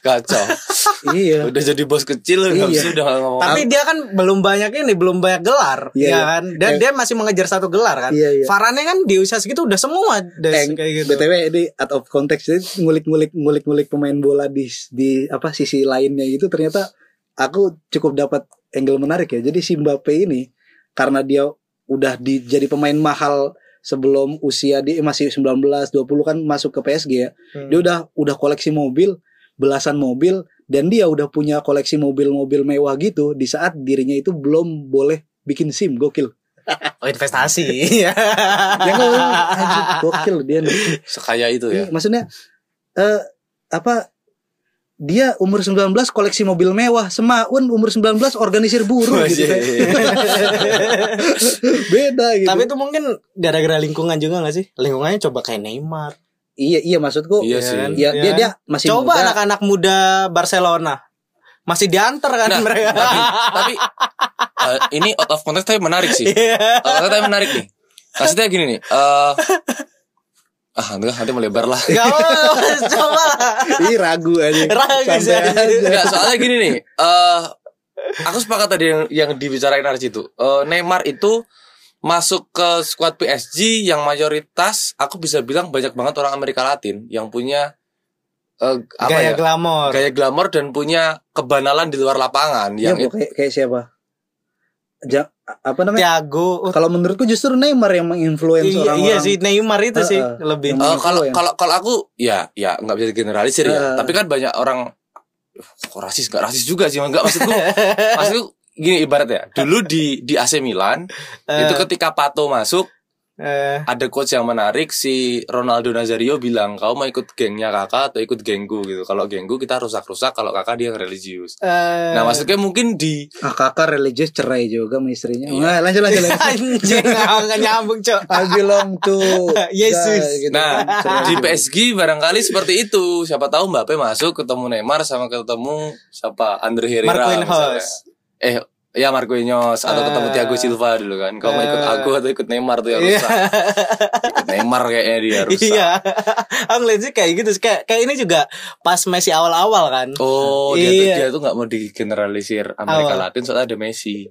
Kacau. iya. udah jadi bos kecil Iya. habis udah ngomong. Tapi dia kan belum banyak ini, belum banyak gelar, Iya, ya iya. kan? Dan Eh. dia masih mengejar satu gelar kan. Iya, iya. Varane kan di usia segitu udah semua des, Eh, kayak gitu. BTW ini out of context jadi ngulik-ngulik ngulik-ngulik pemain bola di di apa sisi lainnya itu ternyata aku cukup dapat angle menarik ya. Jadi si Mbappe ini karena dia udah di, jadi pemain mahal sebelum usia dia masih 19 20 kan masuk ke PSG ya. Hmm. Dia udah udah koleksi mobil, belasan mobil dan dia udah punya koleksi mobil-mobil mewah gitu di saat dirinya itu belum boleh bikin SIM gokil. Oh, investasi. Ya gokil dia nih. sekaya itu ya. Iya, maksudnya eh apa dia umur 19 koleksi mobil mewah, Semaun umur 19 organisir buruh gitu kan. Beda gitu. Tapi itu mungkin gara-gara lingkungan juga gak sih? Lingkungannya coba kayak Neymar. iya iya maksudku Iya Iya sih. kan? ya, Iya dia kan? dia masih Coba muda. anak-anak muda Barcelona. Masih diantar kan Nah, mereka. tapi tapi eh, ini out of context tapi menarik sih. Iya. Out of context tapi menarik nih. Maksudnya gini nih. eh ah enggak nanti melebar lah. Gak coba lah. Ih ragu aja. Ragu aja. Enggak, soalnya gini nih. eh aku sepakat tadi yang, yang dibicarain Arji itu. Eh, Neymar itu masuk ke squad PSG yang mayoritas aku bisa bilang banyak banget orang Amerika Latin yang punya eh, apa Gaya ya? glamor. Gaya glamor dan punya kebanalan di luar lapangan Iya, yang Bu, kayak kayak siapa? Ja- apa namanya? Thiago. Kalau menurutku justru Neymar yang menginfluence Iya, orang-orang. iya sih Neymar itu sih Heeh. lebih. Eh, kalau influence. kalau kalau aku ya ya nggak bisa generalisir ya. Eh. Tapi kan banyak orang kok rasis nggak rasis juga sih nggak maksudku maksudku gini ibarat ya dulu di di AC Milan Eh, itu ketika Pato masuk eh, ada coach yang menarik si Ronaldo Nazario bilang kau mau ikut gengnya kakak atau ikut gengku gitu kalau gengku kita rusak-rusak kalau kakak dia religius eh, nah maksudnya mungkin di Ah, kakak religius cerai juga sama istrinya. Iya. Nah, lanjut lanjut lanjut. Anjing nggak nyambung cok. I belong to Yesus. God, gitu. Nah, Cerai di. PSG barangkali seperti itu. Siapa tahu Mbappe masuk ketemu Neymar sama ketemu siapa Andre Herrera. Eh, ya Marquinhos atau ketemu Thiago Silva dulu kan. Kau mau ikut Ah. aku atau ikut Neymar tuh yang Iya. rusak. Ikut Neymar kayaknya dia rusak. Iya. Aku ngeliat sih kayak gitu. Kayak kayak ini juga pas Messi awal-awal kan. Oh, dia Iya. tuh dia tuh nggak mau digeneralisir Amerika Awal. Latin soalnya ada Messi.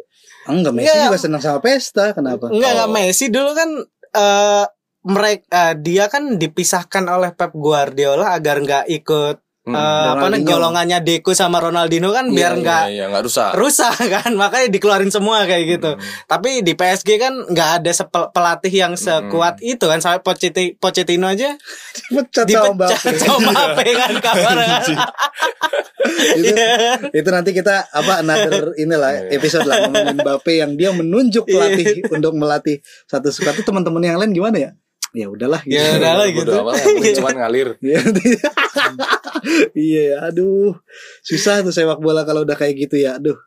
Enggak, Messi Enggak. juga senang sama pesta. Kenapa? Enggak, enggak Oh. Messi dulu kan eh mereka dia kan dipisahkan oleh Pep Guardiola agar nggak ikut Hmm. eh, apa namanya Ronaldinho. golongannya Deco sama Ronaldinho kan biar Iya, nggak Iya, iya, rusak. rusak kan makanya dikeluarin semua kayak gitu. Hmm. Tapi di PSG kan nggak ada pelatih yang sekuat itu kan sampai Pochettino, Pochettino aja Dipecat sama Mbappe. sama Mbappe kan kabar kan. itu, Iya. itu nanti kita apa another inilah Iya. episode lah ngomongin Mbappe yang dia menunjuk Iya. pelatih untuk melatih satu squad itu teman-teman yang lain gimana ya? Ya udahlah gitu. Ya udahlah gitu. cuman ngalir. Iya, iya, ya. aduh, susah tuh sepak bola kalau udah kayak gitu ya, aduh.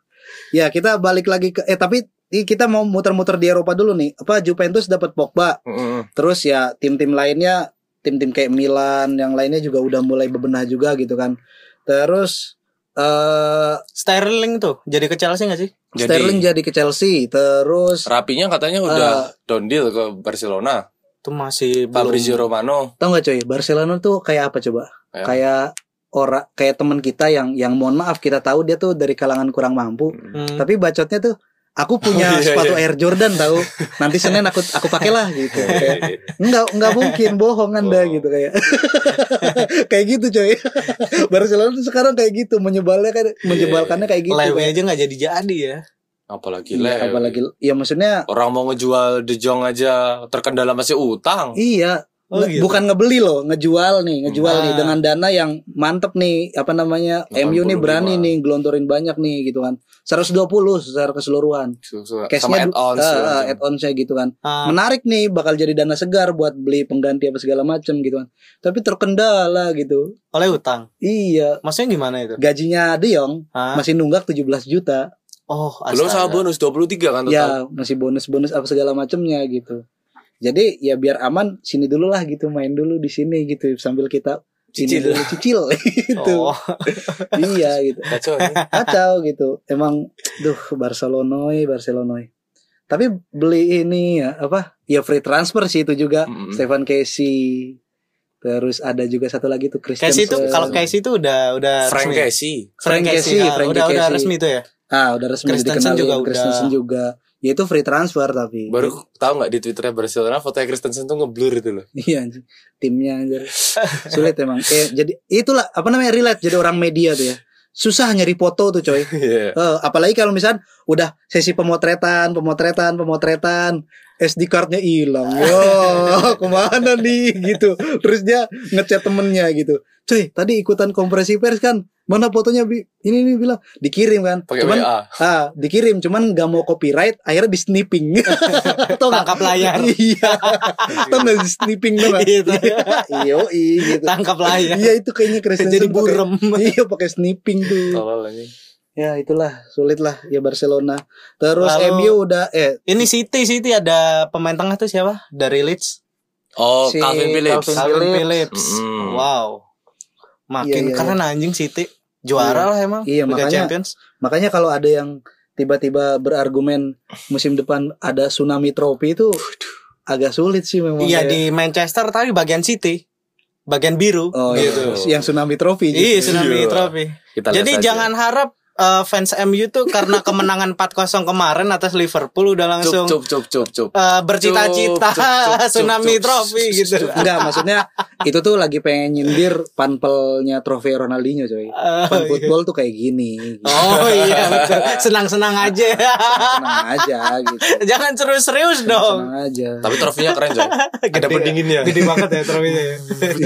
Ya kita balik lagi ke, eh tapi kita mau muter-muter di Eropa dulu nih. Apa Juventus dapat Pogba, Mm-mm. terus ya tim-tim lainnya, tim-tim kayak Milan, yang lainnya juga udah mulai bebenah juga gitu kan. Terus eh Sterling tuh jadi ke Chelsea gak sih? Jadi- Sterling jadi ke Chelsea, terus Rapinya katanya udah down deal ke Barcelona. Itu masih belum Fabrizio Romano. tau nggak coy, Barcelona tuh kayak apa coba? Ya. Kayak orang kayak teman kita yang yang mohon maaf kita tahu dia tuh dari kalangan kurang mampu, Hmm. tapi bacotnya tuh aku punya Oh, iya, sepatu iya. Air Jordan tahu. Nanti Senin aku aku pakai lah gitu. Kayak, Enggak enggak mungkin bohong Anda Oh. gitu kayak. kayak gitu coy. Barcelona tuh sekarang kayak gitu, menyebalnya kan menyebalkannya kayak gitu. Lewe kayak. aja nggak jadi jadi ya. Apalagi Iya, Lewe. apalagi ya maksudnya Orang mau ngejual De Jong aja terkendala masih utang. iya Oh, Nge- gitu. bukan ngebeli loh, ngejual nih, ngejual Nah. nih dengan dana yang mantep nih, apa namanya? 85. MU nih berani nih gelontorin banyak nih gitu kan. 120 secara keseluruhan. Sama Cashnya add-ons. uh, segala macam. add-onsnya gitu kan. Ah, Menarik nih bakal jadi dana segar buat beli pengganti apa segala macem gitu kan. Tapi terkendala gitu. oleh utang. Iya, Maksudnya gimana itu? gajinya De Jong Ah, masih nunggak 17 juta. Oh, Belum sama bonus 23 kan total. Ya, masih bonus-bonus apa segala macemnya gitu. Jadi ya biar aman sini dulu lah gitu, main dulu di sini gitu sambil kita Cicil. dulu cicil gitu. Oh, iya gitu. Kacau ini. Kacau gitu. Emang duh Barcelona, Barcelona. Tapi beli ini ya apa? Ya free transfer sih itu juga. Mm-mm. Stefan Casey. Terus ada juga satu lagi tuh Christian. Casey itu kalau Casey itu udah udah Frank resmi. Casey. Frank Casey, ah, Frank udah udah Casey. resmi itu ya. Ah udah resmi Christensen dikenalin. juga udah. Christensen juga. Ya itu free transfer tapi. Baru tahu nggak di Twitternya Barcelona fotonya Christensen tuh ngeblur itu loh. Iya timnya anjir. Sulit emang. Eh, jadi itulah apa namanya relate jadi orang media tuh ya. Susah nyari foto tuh coy. Iya. Eh, apalagi kalau misal udah sesi pemotretan, pemotretan, pemotretan, SD cardnya hilang. Yo, ke mana nih gitu. Terus dia ngechat temennya gitu. Cuy, tadi ikutan kompresi pers kan? Mana fotonya bi? Ini nih bilang dikirim kan. Pakai cuman WA. ah, dikirim cuman nggak mau copyright, akhirnya di nggak? Tangkap layar. Iya. Tau nggak di sniping tuh? Gitu. Iya, gitu. Tangkap layar. Iya itu kayaknya Christensen Jadi burem. Iya pakai sniping tuh. Ya itulah sulit lah ya Barcelona. Terus Lalu- MU udah eh Ini City City ada pemain tengah tuh siapa? Dari Leeds. Oh, Si Calvin Phillips. Calvin Calvin Phillips. Phillips. Mm-mm. Wow. Makin Iya, iya, keren anjing City. Juara lah emang. Iya, Liga makanya- Champions. makanya kalau ada yang tiba-tiba berargumen musim depan ada tsunami trofi itu agak sulit sih memang. Iya ya. di Manchester tapi bagian City. Bagian biru Oh gitu. iya. yang tsunami trofi. Iya, tsunami Iya. Kita lihat Jadi jangan harap eh, fans MU tuh karena kemenangan 4-0 kemarin atas Liverpool udah langsung cup cup cup cup. eh, bercita-cita Cup, cup, cup, cup, tsunami trophy gitu. Enggak, maksudnya itu tuh lagi pengen nyindir panpelnya trofi Ronaldinho coy. Oh, Fan iya. football tuh kayak gini. gitu. Oh iya betul. Senang-senang aja. Tenang aja gitu. Jangan serius-serius dong. Tenang aja. Tapi trofinya keren coy. Ada pendinginnya. Gede banget ya trofinya ya.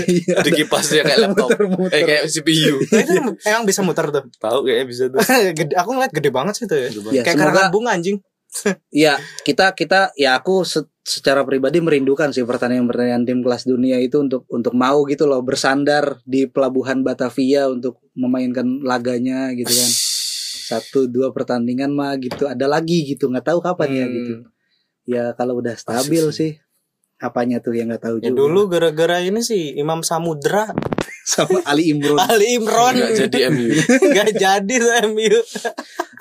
Iya. Ada kipasnya kayak laptop. Eh kayak CPU. Nah, itu emang bisa muter tuh. Tahu kayaknya bisa tuh. gede, aku ngeliat gede banget sih tuh ya. Ya, Kayak semoga- karangan bunga anjing. Iya, kita kita ya aku se- secara pribadi merindukan sih pertandingan-pertandingan tim kelas dunia itu untuk untuk mau gitu loh bersandar di pelabuhan Batavia untuk memainkan laganya gitu kan. Satu dua pertandingan mah gitu ada lagi gitu nggak tahu kapan ya Hmm. gitu. Ya kalau udah stabil Asik sih apanya tuh yang nggak tahu Ya juga. dulu gara-gara ini sih Imam Samudra sama Ali Imron. Ali Imron Nggak jadi MU. Gak jadi MU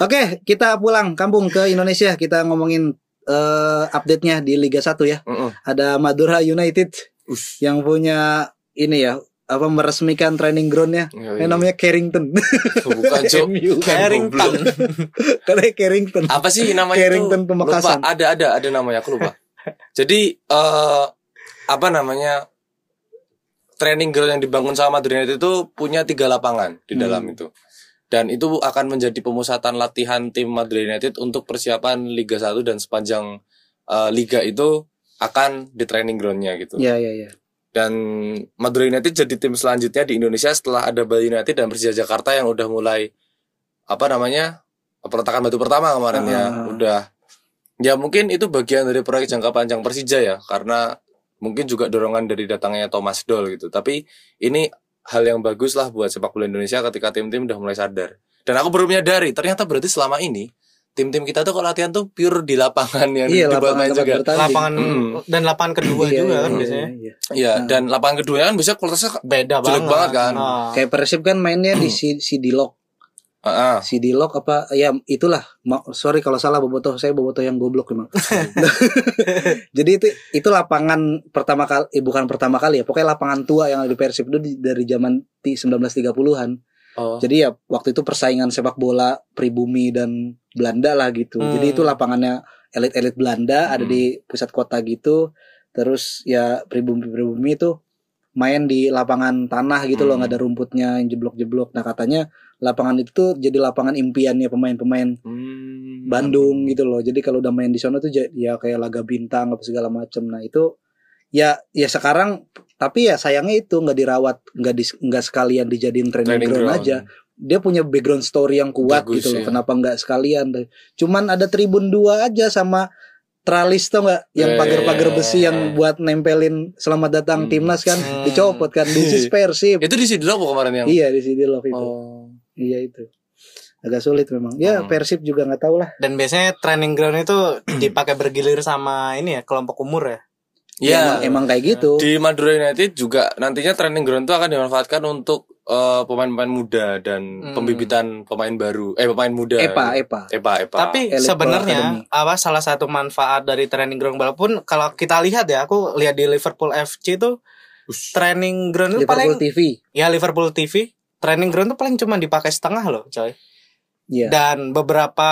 Oke, kita pulang kampung ke Indonesia. Kita ngomongin eh, update-nya di Liga 1 ya. Heeh. ada Madura United Us. yang punya ini ya apa meresmikan training groundnya Oh, yang namanya Carrington Bukan cok. Carrington karena Carrington Apa sih namanya Carrington itu? Pemekasan. Lupa. Ada ada ada namanya aku lupa. Jadi eh apa namanya? Training ground yang dibangun sama Madrid United itu punya tiga lapangan di dalam Hmm. itu. Dan itu akan menjadi pemusatan latihan tim Madrid United untuk persiapan Liga 1 dan sepanjang eh, liga itu akan di training groundnya gitu. ya ya ya Dan Madura United jadi tim selanjutnya di Indonesia setelah ada Bali United dan Persija Jakarta yang udah mulai apa namanya peletakan batu pertama kemarin ya. Ah. Udah ya mungkin itu bagian dari proyek jangka panjang Persija ya karena mungkin juga dorongan dari datangnya Thomas Doll gitu. Tapi ini hal yang bagus lah buat sepak bola Indonesia ketika tim-tim udah mulai sadar. Dan aku baru menyadari ternyata berarti selama ini tim-tim kita tuh kalau latihan tuh pure di lapangan yang iya dibuat lapangan main juga. bertanding Lapangan Hmm. Dan lapangan kedua Iya, juga iya, kan iya, biasanya iya. Iya, Nah. dan lapangan keduanya kan biasanya kualitasnya Beda Jelek banget banget kan. Ah. kayak Persib kan mainnya di si, si Dilok apa ya itulah. Ma- sorry kalau salah bobotoh. Saya bobotoh yang goblok memang. Jadi itu itu lapangan pertama kali eh, bukan pertama kali ya. Pokoknya lapangan tua yang ada di Persib itu dari zaman ti- 1930-an Oh. jadi ya waktu itu persaingan sepak bola pribumi dan Belanda lah gitu. Hmm. jadi itu lapangannya elit-elit Belanda ada Hmm. di pusat kota gitu. Terus ya pribumi pribumi itu main di lapangan tanah gitu loh Hmm. nggak ada rumputnya yang jeblok-jeblok. Nah katanya lapangan itu tuh jadi lapangan impiannya pemain-pemain Hmm. Bandung gitu loh. Jadi kalau udah main di sana tuh ya kayak laga bintang apa segala macem. Nah itu ya ya sekarang tapi ya sayangnya itu nggak dirawat nggak dis, nggak sekalian dijadiin training, Training ground, ground. aja. Dia punya background story yang kuat Bagus, gitu loh. ya. Kenapa nggak sekalian? Cuman ada tribun dua aja sama tralis tuh nggak yang Eh. pagar-pagar besi yang buat nempelin selamat datang Hmm. timnas kan Hmm. dicopot kan di Persib. Itu di Sidlo apa kemarin yang? Iya di sini loh itu. Oh. Iya itu. Agak sulit memang. Ya Hmm. Persib juga nggak tahu lah. Dan biasanya training ground itu dipakai bergilir sama ini ya kelompok umur ya. Iya. emang, emang kayak gitu. Di Madura United juga nantinya training ground itu akan dimanfaatkan untuk eh, pemain-pemain muda dan Hmm. pembibitan pemain baru. Eh pemain muda. Epa, Epa. Epa, Epa. Tapi sebenarnya apa salah satu manfaat dari training ground walaupun kalau kita lihat ya aku lihat di Liverpool FC itu Ush. training ground itu Liverpool paling TV. ya Liverpool TV training ground itu paling cuma dipakai setengah loh coy. Iya. Dan beberapa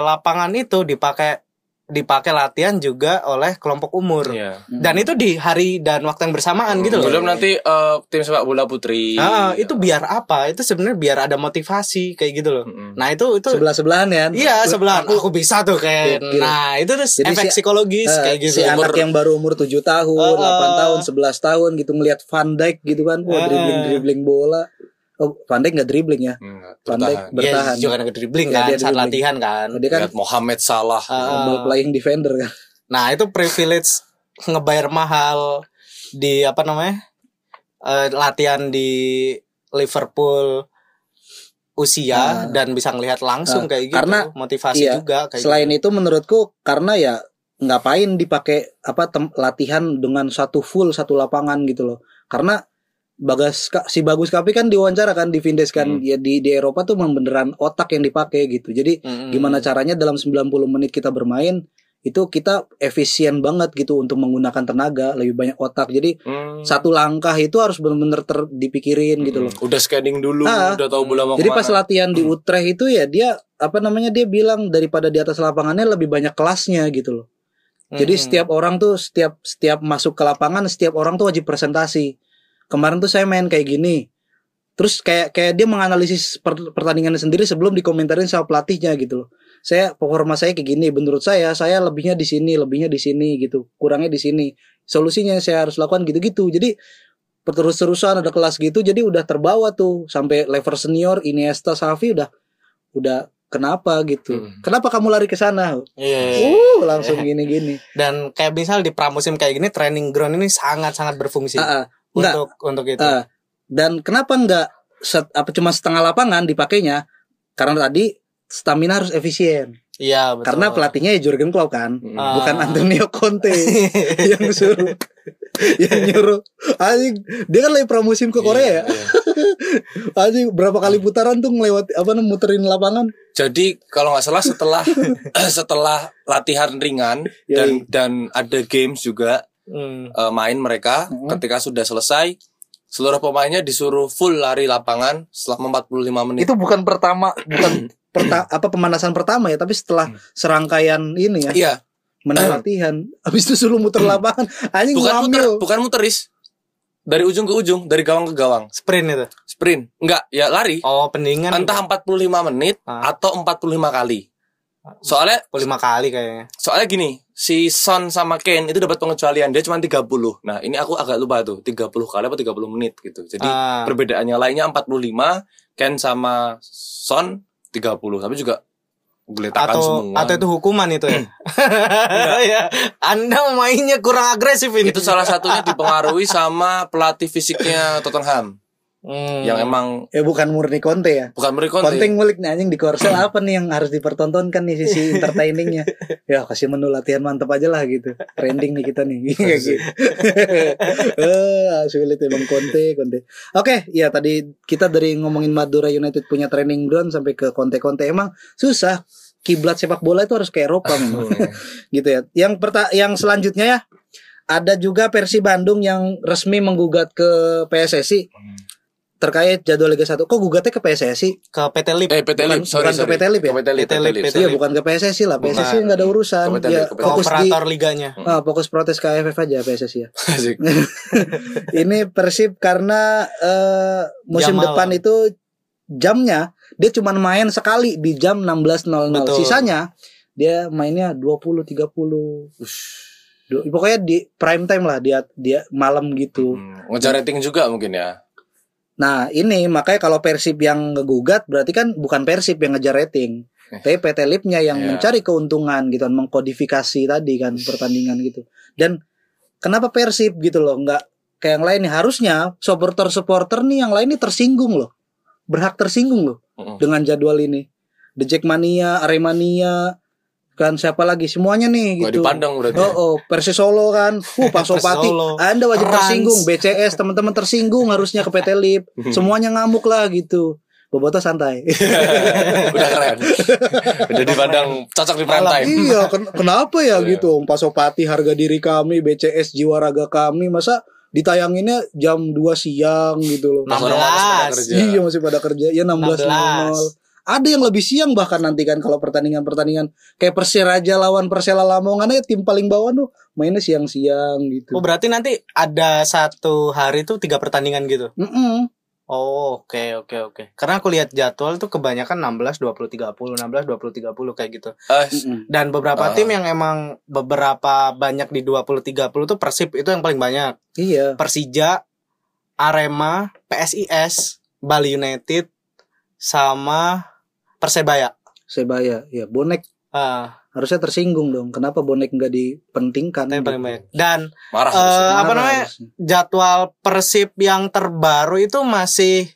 lapangan itu dipakai dipakai latihan juga oleh kelompok umur. Iya. Dan itu di hari dan waktu yang bersamaan gitu loh. Belum nanti eh, tim sepak bola putri. Ah, itu biar apa? Itu sebenarnya biar ada motivasi kayak gitu loh. Mm-mm. Nah, itu itu sebelah sebelahan ya. Iya sebelah aku, bisa tuh kayak Gokil. nah itu tuh Jadi efek si- psikologis Eh, kayak gitu Si anak Umur- yang baru umur 7 tahun, Ah, 8 ah. tahun, 11 tahun gitu ngelihat Van Dijk gitu kan. Wah, Ah. dribbling-dribbling bola. Oh, Van Dijk enggak dribbling ya. Enggak, Van Dijk bertahan. Iya juga ada dribbling kan dia saat dribbling. latihan kan. Dia kan Lihat Mohamed Salah. Ah. ball playing defender kan. Nah itu privilege ngebayar mahal di apa namanya eh, latihan di Liverpool usia Ah. dan bisa ngelihat langsung Ah, kayak gitu karena- motivasi iya, juga kayak Selain gitu. itu menurutku karena ya ngapain dipakai apa tem- latihan dengan satu full satu lapangan gitu loh. Karena Bagas si Bagus Kapi kan diwawancara kan di Vindes kan Hmm. ya di di Eropa tuh memang beneran otak yang dipakai gitu. Jadi Mm-mm. gimana caranya dalam 90 menit kita bermain itu kita efisien banget gitu untuk menggunakan tenaga lebih banyak otak jadi Hmm. satu langkah itu harus benar-benar ter dipikirin gitu loh Hmm. Udah scanning dulu, Ah. udah tahu bola mau jadi pas ke mana. latihan di Utrecht itu ya dia apa namanya dia bilang daripada di atas lapangannya lebih banyak kelasnya gitu loh jadi Mm-mm. setiap orang tuh setiap setiap masuk ke lapangan setiap orang tuh wajib presentasi kemarin tuh saya main kayak gini. Terus kayak kayak dia menganalisis per- pertandingannya sendiri sebelum dikomentarin sama pelatihnya gitu loh. Saya performa saya kayak gini. Menurut saya saya lebihnya di sini lebihnya di sini gitu. Kurangnya di sini. Solusinya yang saya harus lakukan gitu-gitu. Jadi terus-terusan ada kelas gitu jadi udah terbawa tuh. Sampai level senior Iniesta Xavi udah udah kenapa gitu. Hmm. kenapa kamu lari ke sana? Iya, iya, iya. uh langsung gini-gini. Dan kayak misal di pramusim kayak gini training ground ini sangat-sangat berfungsi. Ah, ah. Enggak. untuk untuk itu. Ah, dan kenapa enggak set, apa cuma setengah lapangan dipakainya karena tadi stamina harus efisien Iya betul. karena pelatihnya ya Jurgen Klopp kan Hmm. Ah. bukan Antonio Conte yang suruh yang nyuruh anjing dia kan lagi pramusim ke Korea ya Iya, iya. anjing berapa kali putaran tuh ngelewati apa muterin lapangan Jadi kalau nggak salah setelah setelah latihan ringan dan Yoi. dan ada games juga Hmm. eh, main mereka Hmm. ketika sudah selesai seluruh pemainnya disuruh full lari lapangan selama 45 menit. itu bukan pertama bukan perta, apa pemanasan pertama ya tapi setelah serangkaian ini ya Iya, menang latihan habis itu suruh muter lapangan anjing bukan muter, ngambil bukan muteris. Dari ujung ke ujung, dari gawang ke gawang. Sprint itu. Sprint. Enggak, ya lari. Oh, pendingan. Entah 45 menit Ah. atau 45 kali. Soalnya 45 kali kayaknya. soalnya gini, si Son sama Kane itu dapat pengecualian dia cuma 30. Nah, ini aku agak lupa tuh, 30 kali apa 30 menit gitu. Jadi Ah. perbedaannya lainnya 45, Ken sama Son 30. Tapi juga geletakan atau semua. atau itu hukuman itu ya. ya. Anda mainnya kurang agresif ini. itu salah satunya dipengaruhi sama pelatih fisiknya Tottenham. Hmm. yang emang Ya bukan murni Conte ya. bukan Murray Conte Conte. ngulik nih anjing di Korsel apa nih yang harus dipertontonkan nih sisi entertainingnya. Ya kasih menu latihan mantep aja lah gitu. Trending nih kita nih. Kayak gitu. Eh, sulit emang Conte, Conte. Oke, ya tadi kita dari ngomongin Madura United punya training ground sampai ke Conte-Conte emang susah. Kiblat sepak bola itu harus ke Eropa memang. gitu ya. Yang perta yang selanjutnya ya ada juga Persi Bandung yang resmi menggugat ke PSSI terkait jadwal Liga 1. Kok gugatnya ke PSSI? Ke PT Lip. Eh PT Lip, Bukan- sorry bukan ke. PT Lip ya? Ke PT Lip, PT Lip, PT Lip. PT Iya, bukan ke PSSI lah. PSSI nggak ada urusan. Ke PT Lip, ke PT fokus di Kooperator liganya. Ah, fokus protes ke AFF aja PSSI ya. Asik. Ini Persib karena eh, musim Jam malam. depan itu jamnya dia cuma main sekali di jam 16.00. Betul. Sisanya dia mainnya 20 30. Du- Pokoknya di prime time lah dia dia malam gitu. Hmm, Ngejar rating juga mungkin ya. Nah ini makanya kalau Persib yang ngegugat berarti kan bukan Persib yang ngejar rating, Eh. tapi PT Lipnya yang Iya. mencari keuntungan gitu, mengkodifikasi tadi kan pertandingan gitu. Dan kenapa Persib gitu loh, nggak kayak yang lain nih harusnya supporter-supporter nih yang lain nih tersinggung loh, berhak tersinggung loh Mm-mm. dengan jadwal ini. The Jackmania, Aremania, kan siapa lagi semuanya nih Gak gitu. dipandang berarti. Oh, oh, Persis Solo kan. Uh, Pak Sopati. Solo. Anda wajib Rans. tersinggung. BCS teman-teman tersinggung harusnya ke PT Lip. Semuanya ngamuk lah gitu. Boboto santai. Udah keren. Udah dipandang cocok di prime time. iya, ken- kenapa ya Iya. gitu? Pak Sopati harga diri kami, BCS jiwa raga kami, masa ditayanginnya jam 2 siang gitu loh. Pas orang malas pada 16. kerja. Iya masih pada kerja. Ya 16.00. Ada yang lebih siang bahkan nanti kan kalau pertandingan-pertandingan kayak Persiraja lawan Persela Lamongan aja tim paling bawah tuh mainnya siang-siang gitu. Oh berarti nanti ada satu hari tuh tiga pertandingan gitu. Mm-mm. Oh oke oke oke. Karena aku lihat jadwal tuh kebanyakan 16 20 30 16 20 30 kayak gitu. Mm-mm. Dan beberapa Ah. tim yang emang beberapa banyak di 20 30 tuh Persib itu yang paling banyak. Iya. Persija, Arema, PSIS, Bali United sama Persebaya. Sebaya, ya bonek Ah, harusnya tersinggung dong. Kenapa bonek nggak dipentingkan? itu yang paling banyak. Dan marah. Eh, apa Marah namanya? harusnya. jadwal Persib yang terbaru itu masih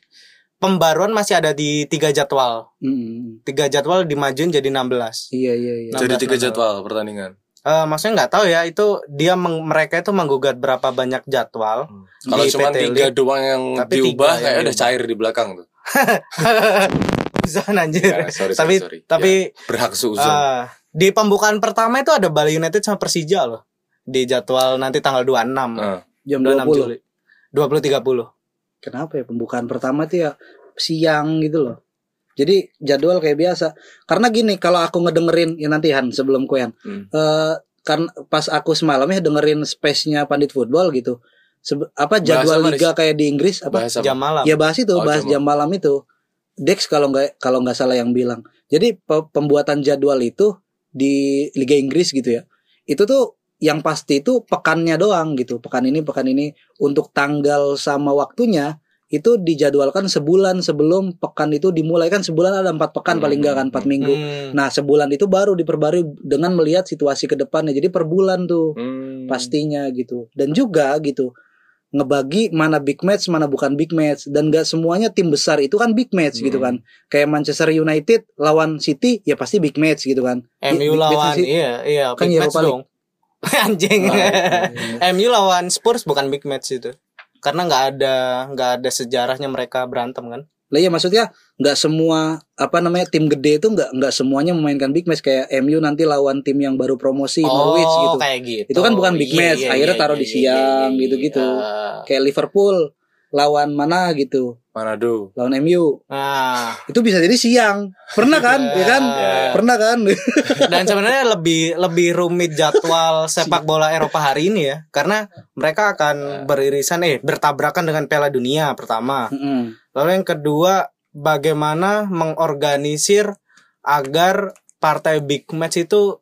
pembaruan masih ada di tiga jadwal. Mm-mm. Tiga jadwal dimajuin jadi 16. Iya iya iya. Nah, Jadi tiga 16. jadwal pertandingan. Eh, maksudnya nggak tahu ya itu dia meng- mereka itu menggugat berapa banyak jadwal. Kalau Di cuma tiga doang yang Tapi diubah tiga kayak yang udah cair di belakang tuh. Zon anjir. Ya, sorry, tapi sorry, sorry. tapi Ya, berhak seuzon. eh, di pembukaan pertama itu ada Bali United sama Persija loh. Di jadwal nanti tanggal 26. Nah, Jam 26 20. Juli. 20 30. Kenapa ya pembukaan pertama tuh ya siang gitu loh. Jadi jadwal kayak biasa. Karena gini kalau aku ngedengerin ya nanti Han sebelum kuyan. Hmm. Eh kan pas aku semalam ya dengerin space-nya Pandit Football gitu. Sebe- apa jadwal apa, liga kayak di Inggris apa? bahasa Jam malam. Ya bahas itu, Oh, bahas jam jam malam itu. Dex kalau nggak kalau nggak salah yang bilang. Jadi pe- pembuatan jadwal itu di Liga Inggris gitu ya. Itu tuh yang pasti itu pekannya doang gitu. Pekan ini, pekan ini untuk tanggal sama waktunya itu dijadwalkan sebulan sebelum pekan itu dimulai kan sebulan ada empat pekan Hmm. paling nggak kan empat minggu. Hmm. Nah sebulan itu baru diperbarui dengan melihat situasi ke depannya. Jadi per bulan tuh Hmm. pastinya gitu dan juga gitu ngebagi mana big match mana bukan big match dan gak semuanya tim besar itu kan big match gitu Hmm. kan kayak Manchester United lawan City ya pasti big match gitu kan MU Big- lawan match iya iya Kan big match Europa League. dong. Anjing. Nah, MU lawan Spurs bukan big match itu. Karena nggak ada nggak ada sejarahnya mereka berantem kan. Lah ya maksudnya nggak semua apa namanya tim gede itu nggak nggak semuanya memainkan big match kayak MU nanti lawan tim yang baru promosi Norwich gitu Oh, kayak gitu. Itu kan bukan big Iya, match, iya, akhirnya iya, taruh iya, di iya, siang, iya, gitu-gitu. iya. kayak Liverpool lawan mana gitu Manado. lawan MU Nah, itu bisa jadi siang pernah kan ya kan Iya. pernah kan dan sebenarnya lebih lebih rumit jadwal sepak bola Eropa hari ini ya, karena mereka akan beririsan eh bertabrakan dengan Piala Dunia pertama. Mm-mm. Lalu yang kedua, bagaimana mengorganisir agar partai big match itu